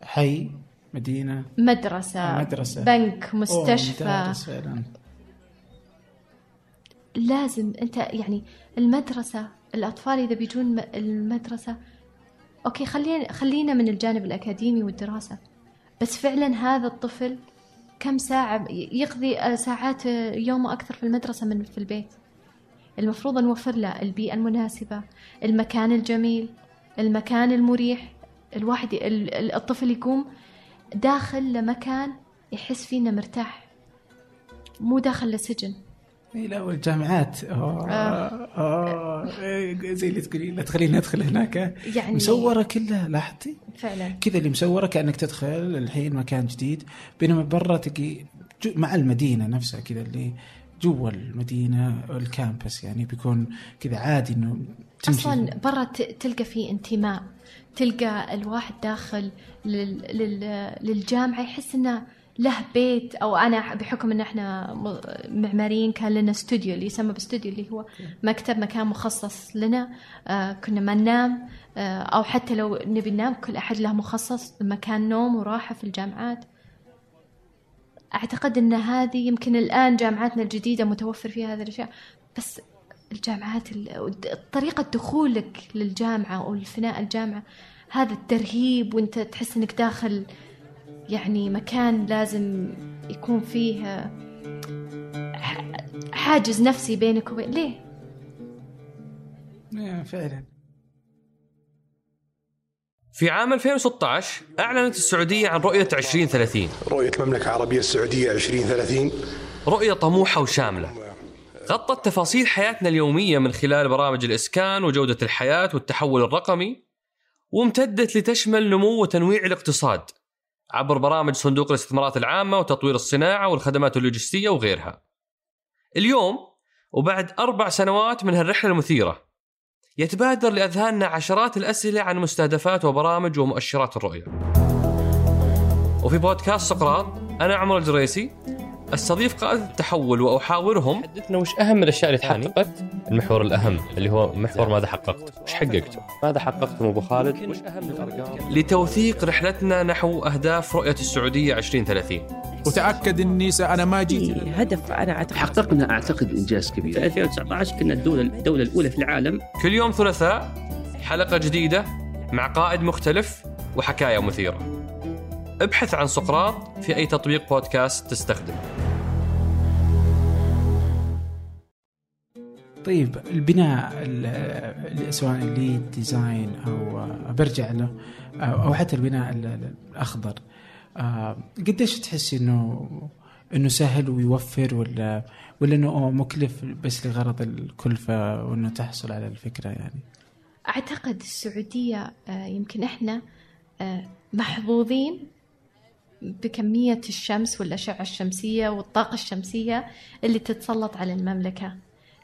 حي مدينة مدرسة مدرسة. بنك مستشفى. فعلا. لازم أنت يعني المدرسة الأطفال إذا بيجون المدرسة أوكي خلينا خلينا من الجانب الأكاديمي والدراسة. بس فعلا هذا الطفل كم ساعة يقضي آه، ساعات آه، يومه أكثر في المدرسة من في البيت؟ المفروض نوفر له البيئة المناسبة المكان الجميل المكان المريح الواحد ال- ال- الطفل يقوم داخل لمكان يحس فيه إنه مرتاح مو داخل لسجن إي لا والجامعات أوه. آه. أوه. زي اللي تقولي لا تخليني أدخل هناك يعني مسورة كلها لاحظتي فعلا كذا اللي مسورة كأنك تدخل الحين مكان جديد بينما برا تجي جو- مع المدينة نفسها كذا اللي جوا المدينة الكامبس يعني بيكون كذا عادي إنه تمشي. أصلا برا تلقى فيه انتماء تلقى الواحد داخل لل... لل... للجامعة يحس إنه له بيت أو أنا بحكم إن إحنا معماريين كان لنا استوديو اللي يسمى باستوديو اللي هو مكتب مكان مخصص لنا آه كنا ما ننام آه أو حتى لو نبي ننام كل أحد له مخصص مكان نوم وراحة في الجامعات. أعتقد إن هذه يمكن الآن جامعاتنا الجديدة متوفر فيها هذه الأشياء بس الجامعات ال- طريقة دخولك للجامعة أو الفناء الجامعة هذا الترهيب وإنت تحس إنك داخل يعني مكان لازم يكون فيه حاجز نفسي بينك وبين ليه؟ إيه، فعلا في عام 2016 أعلنت السعودية عن رؤية 2030 رؤية المملكة العربية السعودية 2030 رؤية طموحة وشاملة. غطت تفاصيل حياتنا اليومية من خلال برامج الإسكان وجودة الحياة والتحول الرقمي وامتدت لتشمل نمو وتنويع الاقتصاد عبر برامج صندوق الاستثمارات العامة وتطوير الصناعة والخدمات اللوجستية وغيرها. اليوم وبعد أربع سنوات من هالرحلة المثيرة يتبادر لأذهاننا عشرات الأسئلة عن مستهدفات وبرامج ومؤشرات الرؤية. وفي بودكاست سقراط أنا عمر الجريسي أستضيف قادة التحول وأحاورهم. حدثنا وش أهم الأشياء اللي تحققت؟ المحور الأهم اللي هو محور ماذا حققت؟ وش حققته؟ ماذا حققت؟ أبو خالد؟ وش أهم الأرقام؟ لتوثيق رحلتنا نحو أهداف رؤية السعودية 2030 وتأكد إني س- أنا ما جيت هدف أنا أعتقد. حققنا أعتقد إنجاز في كبير 2019 كنا الدولة الدولة الأولى في العالم. كل يوم ثلاثاء حلقة جديدة مع قائد مختلف وحكاية مثيرة. ابحث عن سقراط في أي تطبيق بودكاست تستخدم طيب البناء ال- سواء ال LEED design أو برجع له أو أو حتى البناء ال- ال- الأخضر. آه، قديش تحسي إنه إنه سهل ويوفر ولا ولا إنه مكلف بس لغرض الكلفة وإنه تحصل على الفكرة يعني؟ أعتقد السعودية آه، يمكن إحنا آه، محظوظين بكمية الشمس والأشعة الشمسية والطاقة الشمسية اللي تتسلط على المملكة.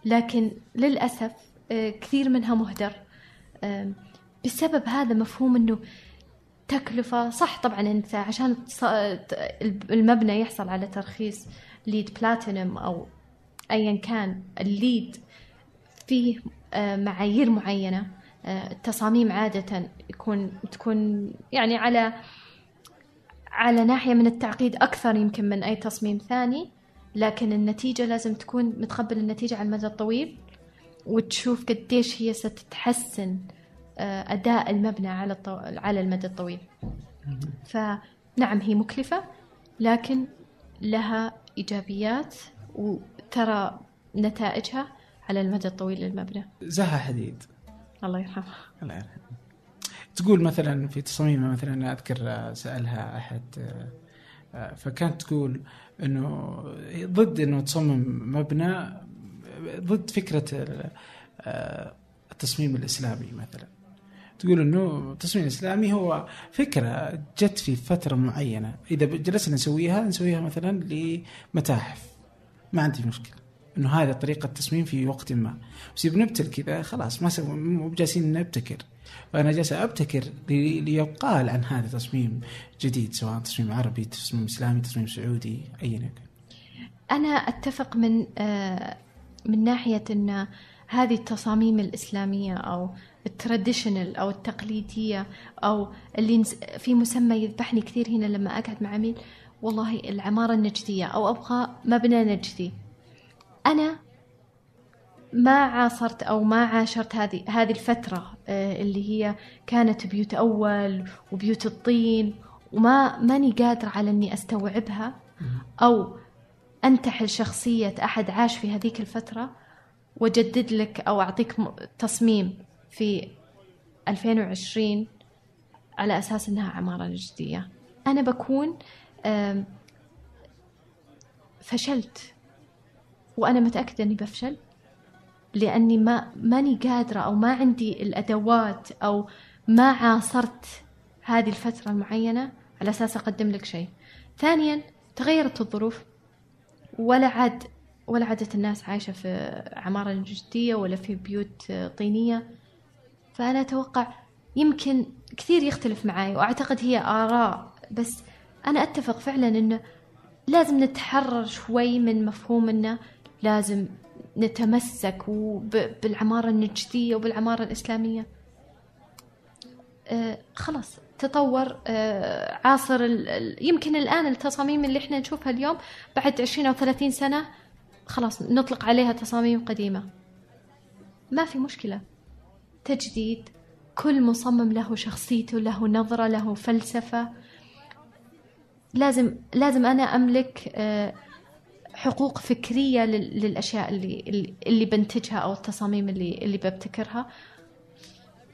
لكن للأسف آه، كثير منها مهدر. آه، بسبب هذا مفهوم أنه تكلفة. صح طبعا أنت عشان المبنى يحصل على ترخيص LEED Platinum أو أيا كان ال LEED فيه آه، معايير معينة آه، التصاميم عادة يكون تكون يعني على على ناحية من التعقيد أكثر يمكن من أي تصميم ثاني لكن النتيجة لازم تكون متقبل النتيجة على المدى الطويل وتشوف قديش هي ستتحسن آه، أداء المبنى على الطو... على المدى الطويل. فنعم هي مكلفة لكن لها إيجابيات وترى نتائجها على المدى الطويل للمبنى. زها حديد. الله يرحمها. الله يرحمه تقول مثلا في تصاميمها مثلا أنا أذكر آه، سألها أحد آه، آه، فكانت تقول إنه ضد إنه تصمم مبنى آه، ضد فكرة ال- آه، التصميم الإسلامي مثلا. تقول إنه التصميم الاسلامي هو فكرة جت في فترة معينة. إذا جلسنا نسويها نسويها مثلا لمتاحف. ما عندي مشكلة. إنه هذا طريقة تصميم في وقت ما. بس بنبتل كذا خلاص ما مو جالسين نبتكر. فأنا جالس أبتكر لي- ليقال عن هذا تصميم جديد سواء تصميم عربي تصميم إسلامي تصميم سعودي ايا يكن. أنا أتفق من آه، من ناحية أن هذه التصاميم الإسلامية أو التراديشنال أو التقليدية أو اللي في مسمى يذبحني كثير هنا لما أقعد مع عميل والله العمارة النجدية أو أبغى مبنى نجدي. أنا ما عاصرت أو ما عاشرت هذه هذه الفترة آه، اللي هي كانت بيوت أول وبيوت الطين وما ماني قادرة على إني أستوعبها. أو أنتحل شخصية أحد عاش في هذيك الفترة. واجدد لك أو أعطيك تصميم في 2020 على أساس إنها عمارة نجديه أنا بكون فشلت. وأنا متأكدة إني بفشل لأني ما ماني قادرة أو ما عندي الأدوات أو ما عاصرت هذه الفترة المعينة على أساس أقدم لك شيء. ثانيا تغيرت الظروف ولا عاد ولا عادت الناس عايشة في عمارة جدية ولا في بيوت طينية. فأنا أتوقع يمكن كثير يختلف معي وأعتقد هي آراء بس أنا أتفق فعلا إنه لازم نتحرر شوي من مفهوم إنه لازم نتمسك بالعمارة النجدية وبالعمارة الإسلامية. آه خلاص تطور آه عاصر ال- يمكن الآن التصاميم اللي إحنا نشوفها اليوم بعد 20 أو 30 سنة خلاص نطلق عليها تصاميم قديمة. ما في مشكلة. تجديد كل مصمم له شخصيته له نظرة له فلسفة. لازم لازم أنا أملك آه حقوق فكرية لل- للأشياء اللي اللي- بنتجها أو التصاميم اللي اللي ببتكرها.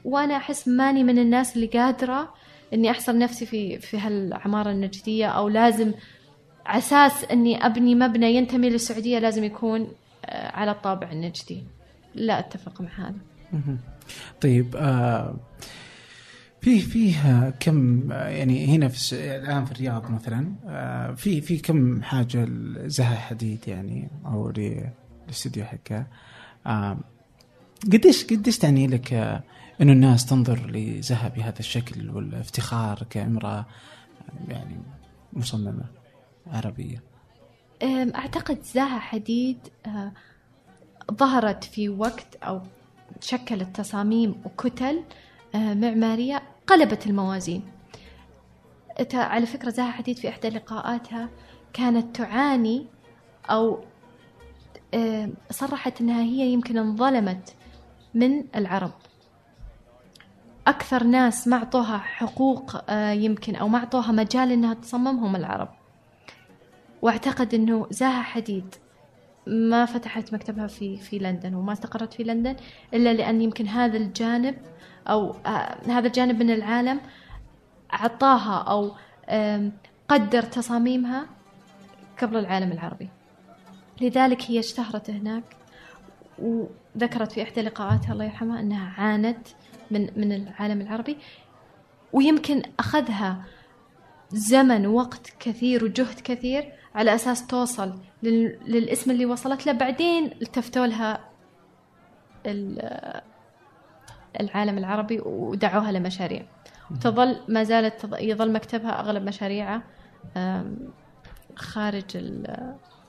وأنا أحس ماني من الناس اللي قادرة إني أحصر نفسي في في هالعمارة النجدية أو لازم أساس إني أبني مبنى ينتمي للسعودية لازم يكون آه، على الطابع النجدي. لا أتفق مع هذا. طيب آه في فيه كم آه، يعني هنا في الآن في الرياض مثلا آه في في كم حاجة لزها حديد يعني أو للاستوديو حقها آه قديش قديش تعني لك آه إنه الناس تنظر لزها بهذا الشكل والافتخار كامراه آه، يعني مصممة؟ عربية. أم، أعتقد زاها حديد آه، ظهرت في وقت أو شكلت تصاميم وكتل آه، معمارية قلبت الموازين. على فكرة زاها حديد في إحدى لقاءاتها كانت تعاني أو آه، صرحت أنها هي يمكن انظلمت من العرب. أكثر ناس ما أعطوها حقوق يمكن أو ما أعطوها مجال أنها تصمم هم العرب. واعتقد إنه زاها حديد ما فتحت مكتبها في في لندن وما استقرت في لندن إلا لأن يمكن هذا الجانب أو آه هذا الجانب من العالم أعطاها أو قدر تصاميمها قبل العالم العربي. لذلك هي اشتهرت هناك وذكرت في إحدى لقاءاتها الله يرحمها إنها عانت من من العالم العربي ويمكن أخذها زمن ووقت كثير وجهد كثير على أساس توصل لل... للاسم اللي وصلت له. بعدين التفتوا لها ال- العالم العربي ودعوها لمشاريع. تظل ما زالت يظل مكتبها أغلب مشاريعها آم، خارج.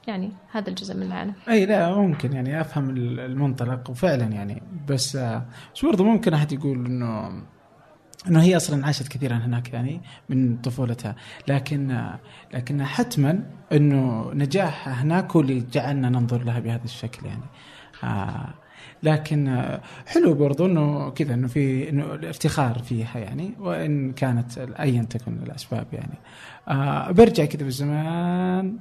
يعني هذا الجزء من العالم. أي لا ممكن يعني أفهم ال- المنطلق. وفعلا يعني بس آه، بس برضه ممكن أحد يقول إنه إنه هي أصلا عاشت كثيرا هناك يعني من طفولتها لكن لكن حتما إنه نجاحها هناك هو اللي جعلنا ننظر لها بهذا الشكل يعني آه لكن آه، حلو برضو إنه كذا إنه في إنه الإفتخار فيها يعني وإن كانت ايا تكن الأسباب يعني آه برجع كذا بالزمان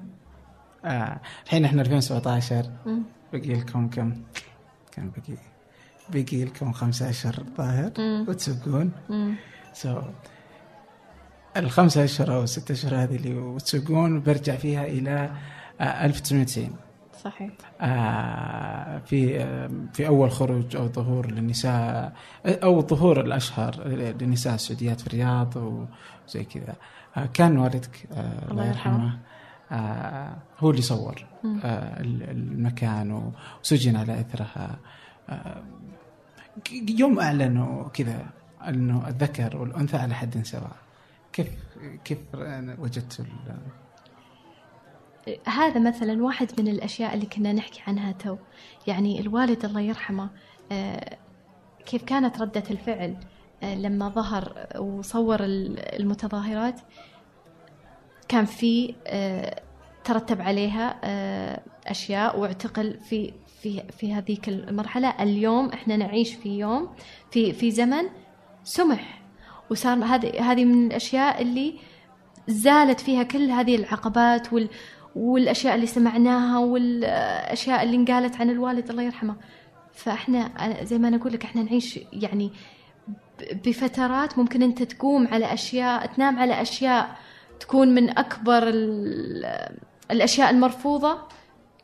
آه الحين إحنا 2017 مم. بقي لكم كم؟ كم بقي؟ بقي لكم خمسة أشهر الظاهر مم. وتسوقون. سو الخمسة أشهر أو الستة أشهر هذه اللي وتسوقون برجع فيها إلى آه 1990 صحيح آه، في آه، في أول خروج أو ظهور للنساء أو ظهور الأشهر للنساء السعوديات في الرياض وزي كذا آه، كان والدك آه، الله يرحمه آه، هو اللي صور. آه، ال- المكان وسجن على إثرها آه، يوم أعلنوا كذا انه الذكر والأنثى على حد سواء كيف كيف وجدت هذا مثلا واحد من الأشياء اللي كنا نحكي عنها تو. يعني الوالد الله يرحمه آه، كيف كانت ردة الفعل آه، لما ظهر وصور ال- المتظاهرات كان في آه، ترتب عليها أشياء واعتقل في في في هذيك المرحلة. اليوم إحنا نعيش في يوم في في زمن سمح. وصار هذه هذه من الأشياء اللي زالت فيها كل هذه العقبات وال والأشياء اللي سمعناها والأشياء اللي انقالت عن الوالد الله يرحمه. فإحنا زي ما أنا أقول لك إحنا نعيش يعني بفترات ممكن أنت تقوم على أشياء تنام على أشياء تكون من أكبر ال- الأشياء المرفوضة.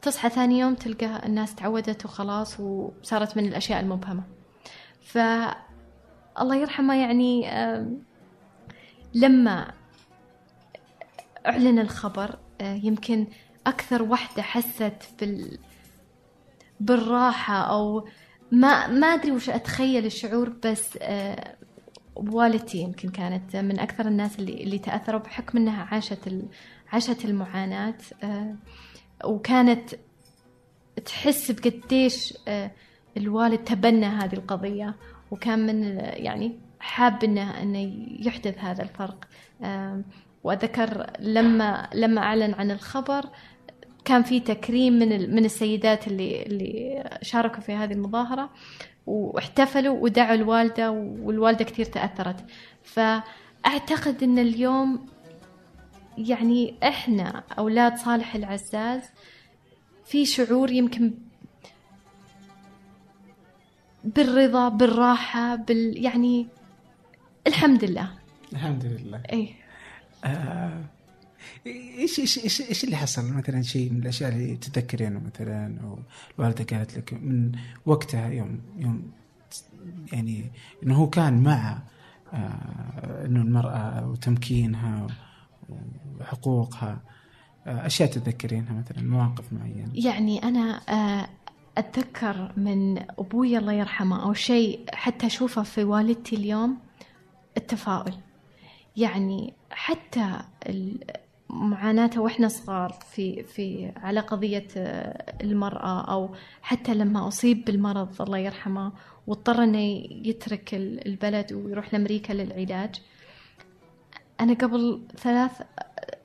تصحى ثاني يوم تلقى الناس تعودت وخلاص وصارت من الأشياء المبهمة ف الله يرحمه يعني لما أعلن الخبر آه، يمكن أكثر وحدة حست بال بالراحة أو ما ما أدري وش أتخيل الشعور بس آه، والدتي يمكن كانت من أكثر الناس اللي اللي تأثروا بحكم أنها عاشت. عاشت المعاناة آه، وكانت تحس بقديش آه، الوالد تبنى هذه القضية وكان من يعني حاب إنه إنه يحدث هذا الفرق. آم، واتذكر لما لما أعلن عن الخبر كان في تكريم من من السيدات اللي اللي شاركوا في هذه المظاهرة واحتفلوا ودعوا الوالدة والوالدة كثير تأثرت. فأعتقد إن اليوم يعني إحنا أولاد صالح العزاز في شعور يمكن بالرضا بالراحة بال يعني الحمد لله. الحمد لله. اي آه، إيش إيش إيش إيش اللي حصل؟ مثلا شيء من الأشياء اللي تتذكرينه مثلا أو الوالده قالت لك من وقتها يوم يوم يعني إنه هو كان مع آه، إنه المرأة وتمكينها وحقوقها آه، أشياء تتذكرينها مثلا مواقف معينة. يعني أنا آه، أتذكر من أبوي الله يرحمه أو شيء حتى أشوفه في والدتي اليوم التفاؤل. يعني حتى معاناته وإحنا صغار في في على قضية آه، المرأة أو حتى لما أصيب بالمرض الله يرحمه واضطر إنه يترك ال- البلد ويروح لأمريكا للعلاج. أنا قبل ثلاث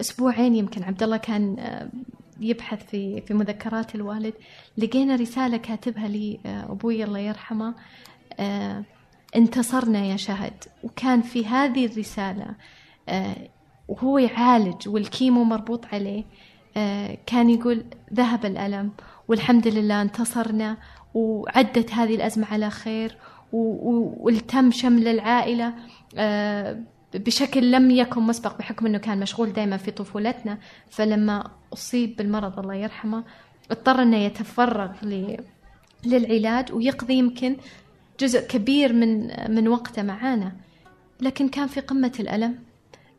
أسبوعين يمكن. عبد الله كان آه، يبحث في في مذكرات الوالد. لقينا رسالة كاتبها لي آه، أبوي الله يرحمه آه، انتصرنا يا شهد. وكان في هذه الرسالة آه، وهو يعالج والكيمو مربوط عليه كان يقول ذهب الألم والحمد لله انتصرنا وعدت هذه الأزمة على خير والتم شمل العائلة آه، بشكل لم يكن مسبق بحكم أنه كان مشغول دائما في طفولتنا فلما أصيب بالمرض الله يرحمه اضطر أنه يتفرغ ل- للعلاج ويقضي يمكن جزء كبير من من وقته معانا. لكن كان في قمة الألم.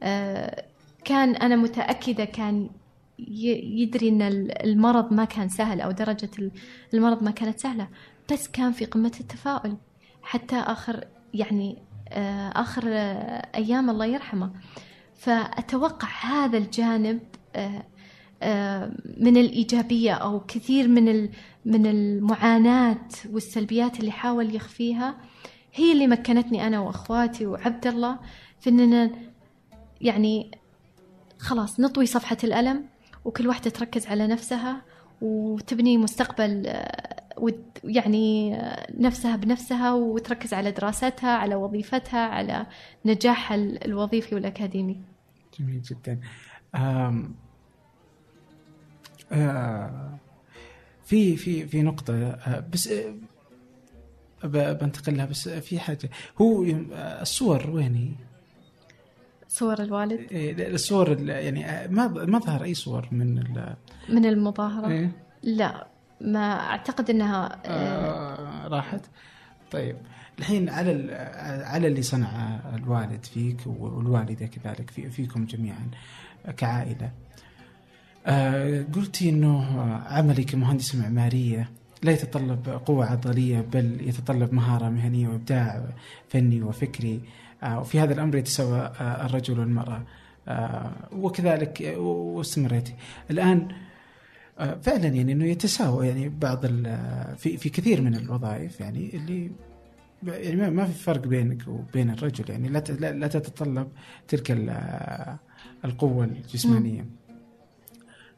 آه، كان أنا متأكدة كان يدري أن ال- المرض ما كان سهل أو درجة ال- المرض ما كانت سهلة. بس كان في قمة التفاؤل. حتى آخر يعني آخر آه، أيام الله يرحمه. فأتوقع هذا الجانب آه، آه، من الإيجابية أو كثير من من المعاناة والسلبيات اللي حاول يخفيها. هي اللي مكنتني أنا وأخواتي وعبد الله في أننا يعني خلاص نطوي صفحة الألم وكل واحدة تركز على نفسها وتبني مستقبل آه، يعني نفسها بنفسها وتركز على دراستها على وظيفتها على نجاحها ال- الوظيفي والأكاديمي. جميل جدا. آم، آه، في في في نقطة آه، بس آه، بنتقل لها بس في حاجة. هو آه، الصور وين هي؟ صور الوالد؟ إيه، الصور ال- يعني ما ما ظهر أي صور من ال- من المظاهرة؟ إيه؟ لا. ما أعتقد أنها آه، آه، راحت. طيب الحين على على اللي صنع الوالد فيك والوالدة كذلك في فيكم جميعا كعائلة. آه، قلتي إنه عملي كمهندسه معمارية لا يتطلب قوة عضلية بل يتطلب مهارة مهنية وإبداع فني وفكري. آه، وفي هذا الأمر يتساوى آه، الرجل والمرأة. وكذلك واستمريتي. الآن آه، فعلا يعني إنه يتساوى يعني بعض ال- في في كثير من الوظائف يعني اللي يعني ما- في فرق بينك وبين الرجل يعني لا لا تتطلب تلك ال- القوة الجسمانية.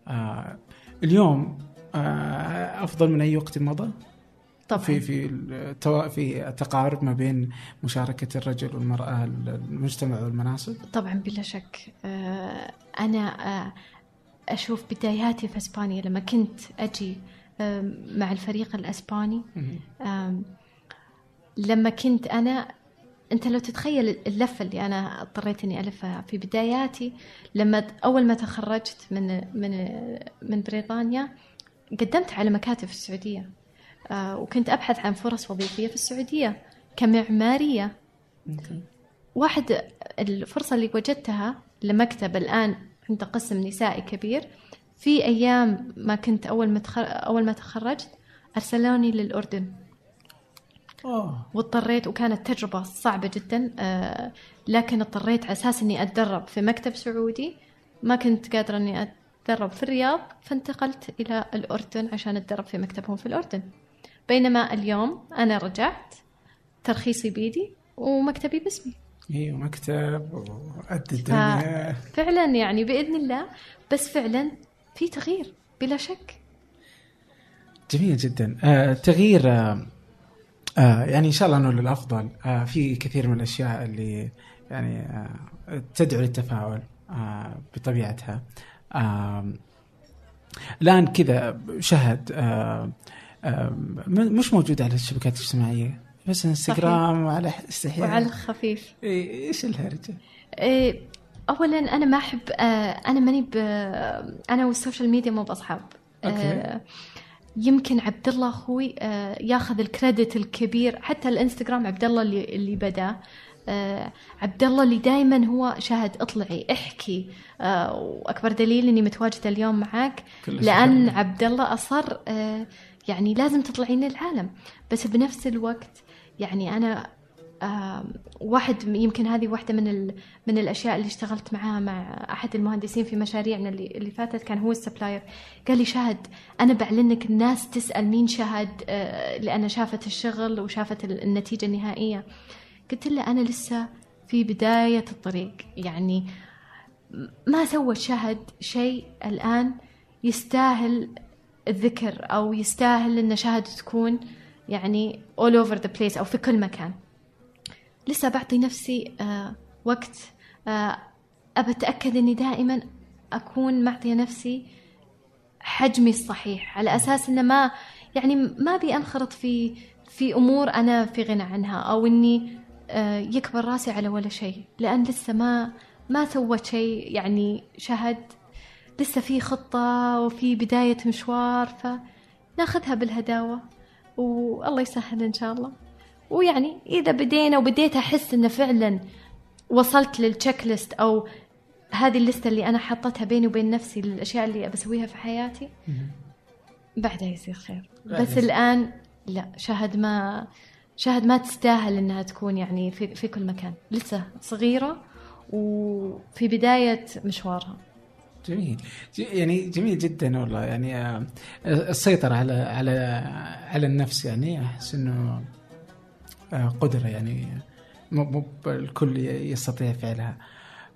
آه، اليوم آه، أفضل من أي وقت مضى؟ طبعا. في في في التقارب ما بين مشاركة الرجل والمرأة المجتمع والمناصب؟ طبعا بلا شك. آه، آه، أشوف بداياتي في إسبانيا لما كنت أجي مع الفريق الأسباني. لما كنت أنا أنت لو تتخيل اللفة اللي أنا اضطريت إني ألفها في بداياتي لما أول ما تخرجت من من من بريطانيا قدمت على مكاتب في السعودية. آه، وكنت أبحث عن فرص وظيفية في السعودية كمعمارية. واحد الفرصة اللي وجدتها لمكتب الآن عنده قسم نسائي كبير. في أيام ما كنت أول ما تخر... أول ما تخرجت أرسلوني للأردن. أوه. واضطريت وكانت تجربة صعبة جدا آه لكن اضطريت على أساس إني أتدرب في مكتب سعودي. ما كنت قادرة إني أتدرب في الرياض فانتقلت إلى الأردن عشان أتدرب في مكتبهم في الأردن. بينما اليوم أنا رجعت ترخيصي بيدي ومكتبي باسمي. أيوه مكتب وقد الدنيا. فعلا يعني بإذن الله بس فعلا في تغيير بلا شك. جميل جدا. آه تغيير آه آه يعني إن شاء الله أنه للأفضل. آه في كثير من الأشياء اللي يعني آه تدعو للتفاؤل آه بطبيعتها. آه الآن كذا شهد آه آه مش موجود على الشبكات الاجتماعية. بس إنستغرام وعلى استحياء وعلى الخفيف. إيه، إيش الهرجة؟ إيه، اولا أنا ما أحب آه، أنا ماني ب أنا وال social media مو بأصحاب. okay. آه، يمكن عبد الله أخوي آه، ياخذ ال credit الكبير حتى الإنستغرام عبد الله اللي اللي بدأ. عبد الله اللي دائما هو شهد اطلعي احكي. وأكبر دليل إني متواجدة اليوم معك لأن. عبد الله أصر يعني لازم تطلعين للعالم. بس بنفس الوقت يعني آم، واحد يمكن هذه واحدة من ال... من الأشياء اللي اشتغلت معاها مع أحد المهندسين في مشاريعنا اللي, اللي فاتت كان هو السبلاير. قال لي شهد أنا بعلنك الناس تسأل مين شهد آه، لأن شافت الشغل وشافت ال- النتيجة النهائية. قلت له أنا لسه في بداية الطريق. يعني ما سوى شهد شيء الآن يستاهل الذكر أو يستاهل أن شهد تكون يعني all over the place أو في كل مكان. لسه بعطي نفسي آه وقت آه أتأكد إني دائما أكون معطية نفسي حجمي الصحيح على أساس إنه ما يعني ما أبي أنخرط في في أمور أنا في غنى عنها أو إني آه يكبر راسي على ولا شيء. لأن لسه ما ما سوت شيء يعني شهد لسه في خطة وفي بداية مشوار فناخذها بالهداوة. والله يسهل إن شاء الله. ويعني إذا بدينا وبديت أحس إنه فعلا وصلت للتشيك ليست أو هذه الليستة اللي أنا حطتها بيني وبين نفسي للأشياء اللي بسويها في حياتي بعدها يصير خير. بس. الآن لا شهد ما شهد ما تستاهل إنها تكون يعني في, في كل مكان. لسه صغيرة وفي بداية مشوارها. جميل يعني جميل جدا والله يعني آه، السيطرة على على على النفس يعني أحس إنه آه، قدرة يعني مو مو الكل يستطيع فعلها.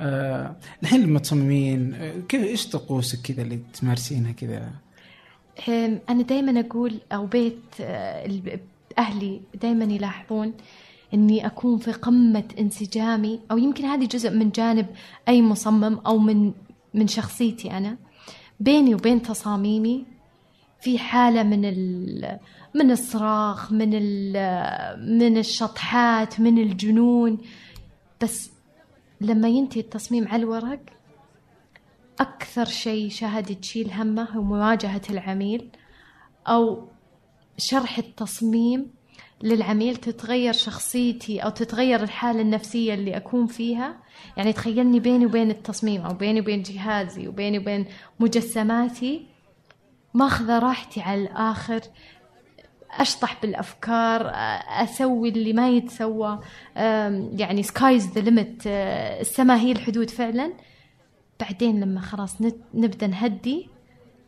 آه، الحين لما تصممين آه، كيف إيش طقوسك كذا اللي تمارسينها كذا؟ أنا دائما أقول أو بيت أهلي دائما يلاحظون إني أكون في قمة انسجامي أو يمكن هذه جزء من جانب أي مصمم أو من من شخصيتي أنا بيني وبين تصاميمي في حالة من من الصراخ من من الشطحات من الجنون. بس لما ينتهي التصميم على الورق أكثر شيء شهد تشيل همه هو مواجهة العميل أو شرح التصميم للعميل تتغير شخصيتي أو تتغير الحالة النفسية اللي أكون فيها. يعني تخيلني بيني وبين التصميم أو بيني وبين جهازي وبيني وبين مجسماتي ماخذة راحتي على الآخر أشطح بالأفكار أسوي اللي ما يتسوى يعني sky's the limit السماء هي الحدود فعلا. بعدين لما خلاص نبدأ نهدي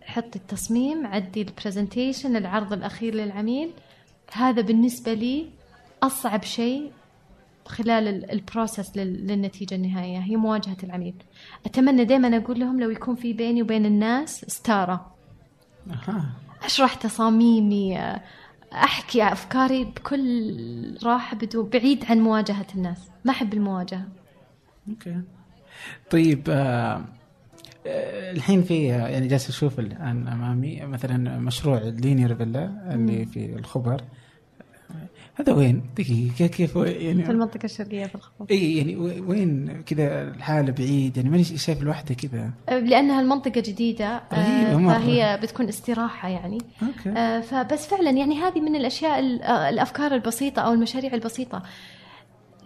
حطي التصميم عدي ال presentation العرض الأخير للعميل. هذا بالنسبة لي أصعب شيء خلال ال- ال process لل- للنتيجة النهائية. هي مواجهة العميل. أتمنى دائما أقول لهم لو يكون في بيني وبين الناس ستارة. أها. أشرح تصاميمي أحكي أفكاري بكل راحة بدون بعيد عن مواجهة الناس. ما أحب المواجهة. Okay. طيب آه آه، الحين في يعني جالس أشوف الآن أمامي مثلا مشروع linear villa اللي في الخبر. هذا وين؟ دقيقة كيف يعني في المنطقة الشرقية في الخبر اي يعني وين كذا الحالة بعيد؟ يعني ماني شايف الوحدة كذا. لأنها المنطقة جديدة آه، غريبة مرة. فهي بتكون استراحة يعني. Okay. آه، فبس فعلا يعني هذه من الأشياء ال- آه، الأفكار البسيطة أو المشاريع البسيطة.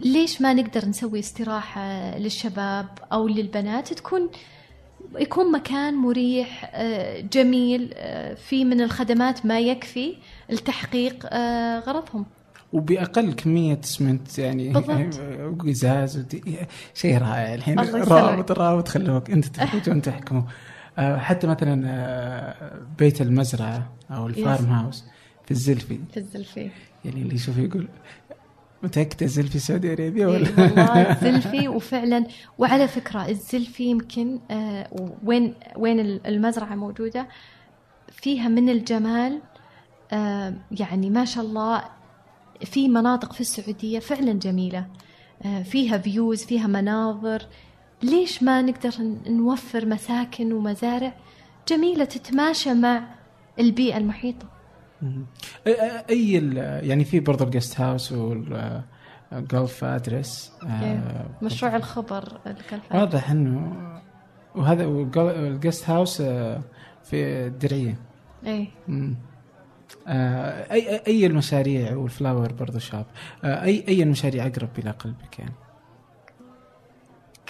ليش ما نقدر نسوي استراحة للشباب أو للبنات؟ تكون يكون مكان مريح جميل فيه من الخدمات ما يكفي لتحقيق غرضهم. وبأقل كمية اسمنت يعني بالضبط. قزاز ودي- شيء رائع الحين. رابط رابط خلوك أنت تخرجون تحكموا آه، حتى مثلا آه، بيت المزرعة أو الفارم هاوس في الزلفي. في الزلفي. يعني اللي يشوف يقول متأكدة الزلفي Saudi Arabia إيه ولا؟ والله الزلفي وفعلا. وعلى فكرة الزلفي يمكن آه، وين وين المزرعة موجودة فيها من الجمال آه، يعني ما شاء الله في مناطق في السعودية فعلا جميلة. آه، فيها views فيها مناظر. ليش ما نقدر نوفر مساكن ومزارع جميلة تتماشى مع البيئة المحيطة؟ ال- يعني في برضه الجست هاوس والجولف أدرس إيه. مشروع الخبر واضح إنه وهذا والجست هاوس آه، في الدرعيه. آه، اي أي- أي المشاريع والفلاور برضو شاب. آه، اي أي المشاريع أقرب إلى قلبك يعني؟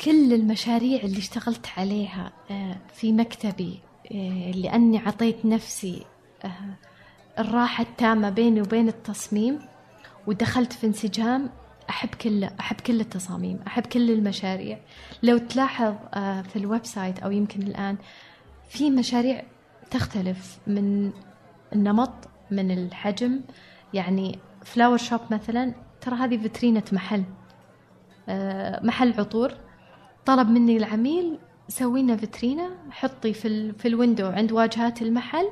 كل المشاريع اللي اشتغلت عليها آه، في مكتبي آه، لأني عطيت نفسي آه، الراحة التامة بيني وبين التصميم ودخلت في انسجام أحب كل أحب كل التصاميم أحب كل المشاريع. لو تلاحظ آه، في ال website أو يمكن الآن في مشاريع تختلف من النمط من الحجم. يعني flower shop مثلا ترى هذه فيترينة محل آه، محل عطور. طلب مني العميل سوي لنا فيترينا حطي في ال... في ال window عند واجهات المحل.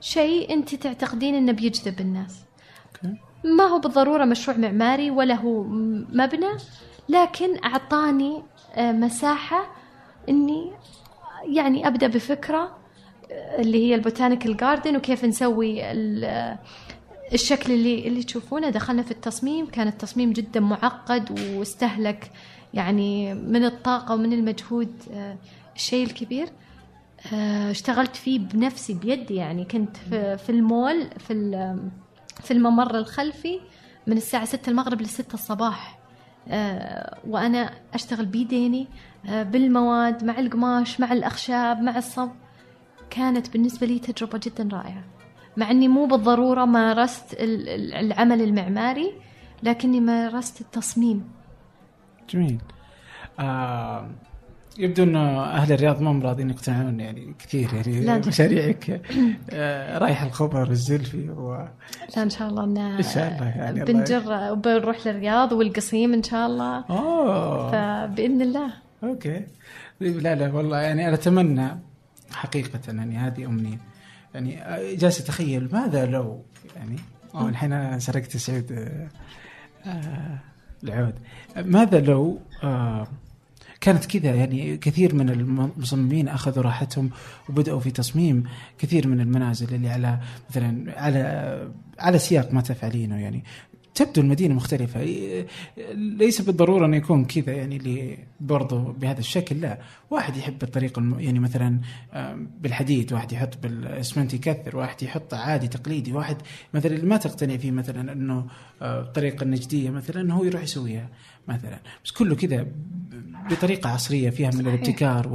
شيء أنت تعتقدين إنه بيجذب الناس. ما هو بالضرورة مشروع معماري ولا هو مبنى لكن أعطاني آه، مساحة إني يعني أبدأ بفكرة آه، اللي هي ال botanical garden وكيف نسوي ال- الشكل اللي اللي تشوفونه. دخلنا في التصميم كان التصميم جدا معقد واستهلك يعني من الطاقة ومن المجهود آه، الشيء الكبير. آه، اشتغلت فيه بنفسي بيدي يعني. كنت في, المول في في الممر الخلفي من الساعة 6 المغرب للستة الصباح. آه، وأنا أشتغل بيديني بالمواد مع القماش مع الأخشاب مع الصب. كانت بالنسبة لي تجربة جدا رائعة. مع أني مو بالضرورة مارست ال- ال- العمل المعماري لكني مارست التصميم. جميل. آه يبدو إنه أهل الرياض ما راضيين يقتنعون يعني كثير يعني لا،. مشاريعك. آه رايح الخبر والزلفي و... لا إن شاء الله إن إن شاء الله يعني بنجر وبنروح للرياض والقصيم إن شاء الله. أوه. فبإذن الله. أوكي. لا لا والله يعني أنا أتمنى حقيقة يعني هذه أمنية. يعني آه، جالس أتخيل ماذا لو يعني أو الحين أنا سرقت سعود آه، آه، العود. ماذا لو آه، كانت كذا يعني كثير من المصممين أخذوا راحتهم وبدأوا في تصميم كثير من المنازل اللي على مثلا على على سياق ما تفعلينه يعني. تبدو المدينة مختلفة. ليس بالضرورة انه يكون كذا يعني اللي برضه بهذا الشكل لا. واحد يحب الطريق الم... يعني مثلا آم، بالحديد واحد يحط بالأسمنت يكثر واحد يحط عادي تقليدي واحد مثلا اللي ما تقتنع فيه مثلا إنه آه، الطريقة النجديه مثلا هو يروح يسويها مثلا. بس كله كذا بطريقة عصرية فيها من. الابتكار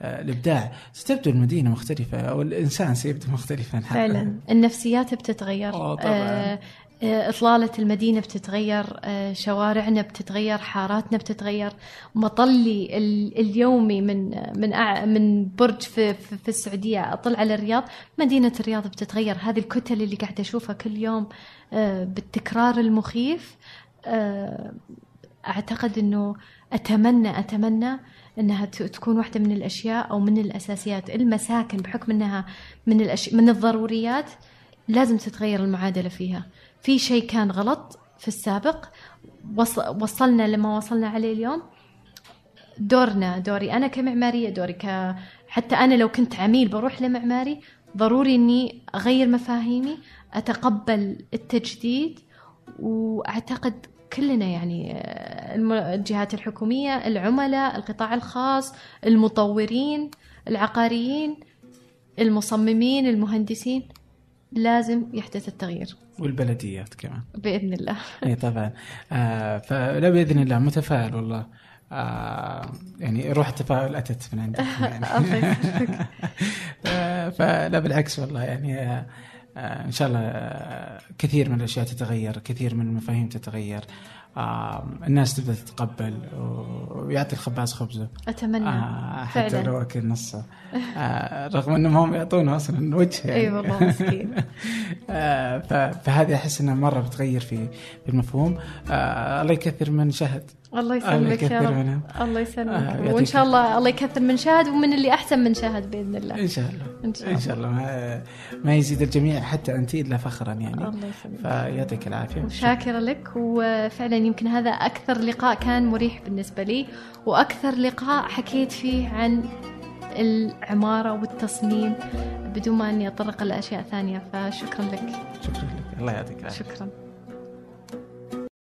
والابداع ستبدو المدينة مختلفة أو الإنسان سيبدو مختلفا. فعلا. النفسيات بتتغير. آه، طبعاً. آه آه، إطلالة المدينة بتتغير آه، شوارعنا بتتغير حاراتنا بتتغير. مطلي ال- اليومي من من من برج في, في, في السعودية أطل على الرياض. مدينة الرياض بتتغير. هذه الكتل اللي قاعدة أشوفها كل يوم آه، بالتكرار المخيف. آه، أعتقد أنه أتمنى أتمنى أنها ت- تكون واحدة من الأشياء أو من الأساسيات. المساكن بحكم أنها من الأش... من الضروريات لازم تتغير المعادلة فيها. في شيء كان غلط في السابق وص... وصلنا لما وصلنا عليه اليوم. دورنا دوري أنا كمعمارية دوري ك حتى أنا لو كنت عميل بروح لمعماري ضروري إني أغير مفاهيمي أتقبل التجديد وأعتقد كلنا يعني الجهات الحكومية العملاء القطاع الخاص المطورين العقاريين المصممين المهندسين. لازم يحدث التغيير. والبلديات كمان. بإذن الله. إي طبعا. آه فلا بإذن الله. متفائل والله. آه يعني روح التفاؤل أتت من عندك. يعني. آه، فلا بالعكس والله. يعني آه آه إن شاء الله آه كثير من الأشياء تتغير كثير من المفاهيم تتغير. آه الناس تبدأ تتقبل ويعطي الخباز خبزة. أتمنى. آه حتى فعلاً. لو أكل نصه. آه رغم إنهم هم يعطونه أصلا وجه يعني. إي والله مسكين. آه، فهذه أحس إنها مرة بتغير في في المفهوم. آه، الله يكثر من شهد. الله يسلمك يا رب. منهم الله آه، يسلمك يعطيك وإن شاء الله الله يكثر من شاهد ومن اللي أحسن من شاهد بإذن الله. إن شاء الله. إن شاء الله. شاء الله. ما, ما يزيد الجميع حتى أنت إلا فخرا يعني. الله يسلمك. فيعطيك العافية. وشاكرة لك. وفعلا يمكن هذا أكثر لقاء كان مريح بالنسبة لي. وأكثر لقاء حكيت فيه عن العمارة والتصميم بدون ما أني أطرق لأشياء ثانية. فشكرا لك. شكرا لك. الله يعطيك العافية. شكرا.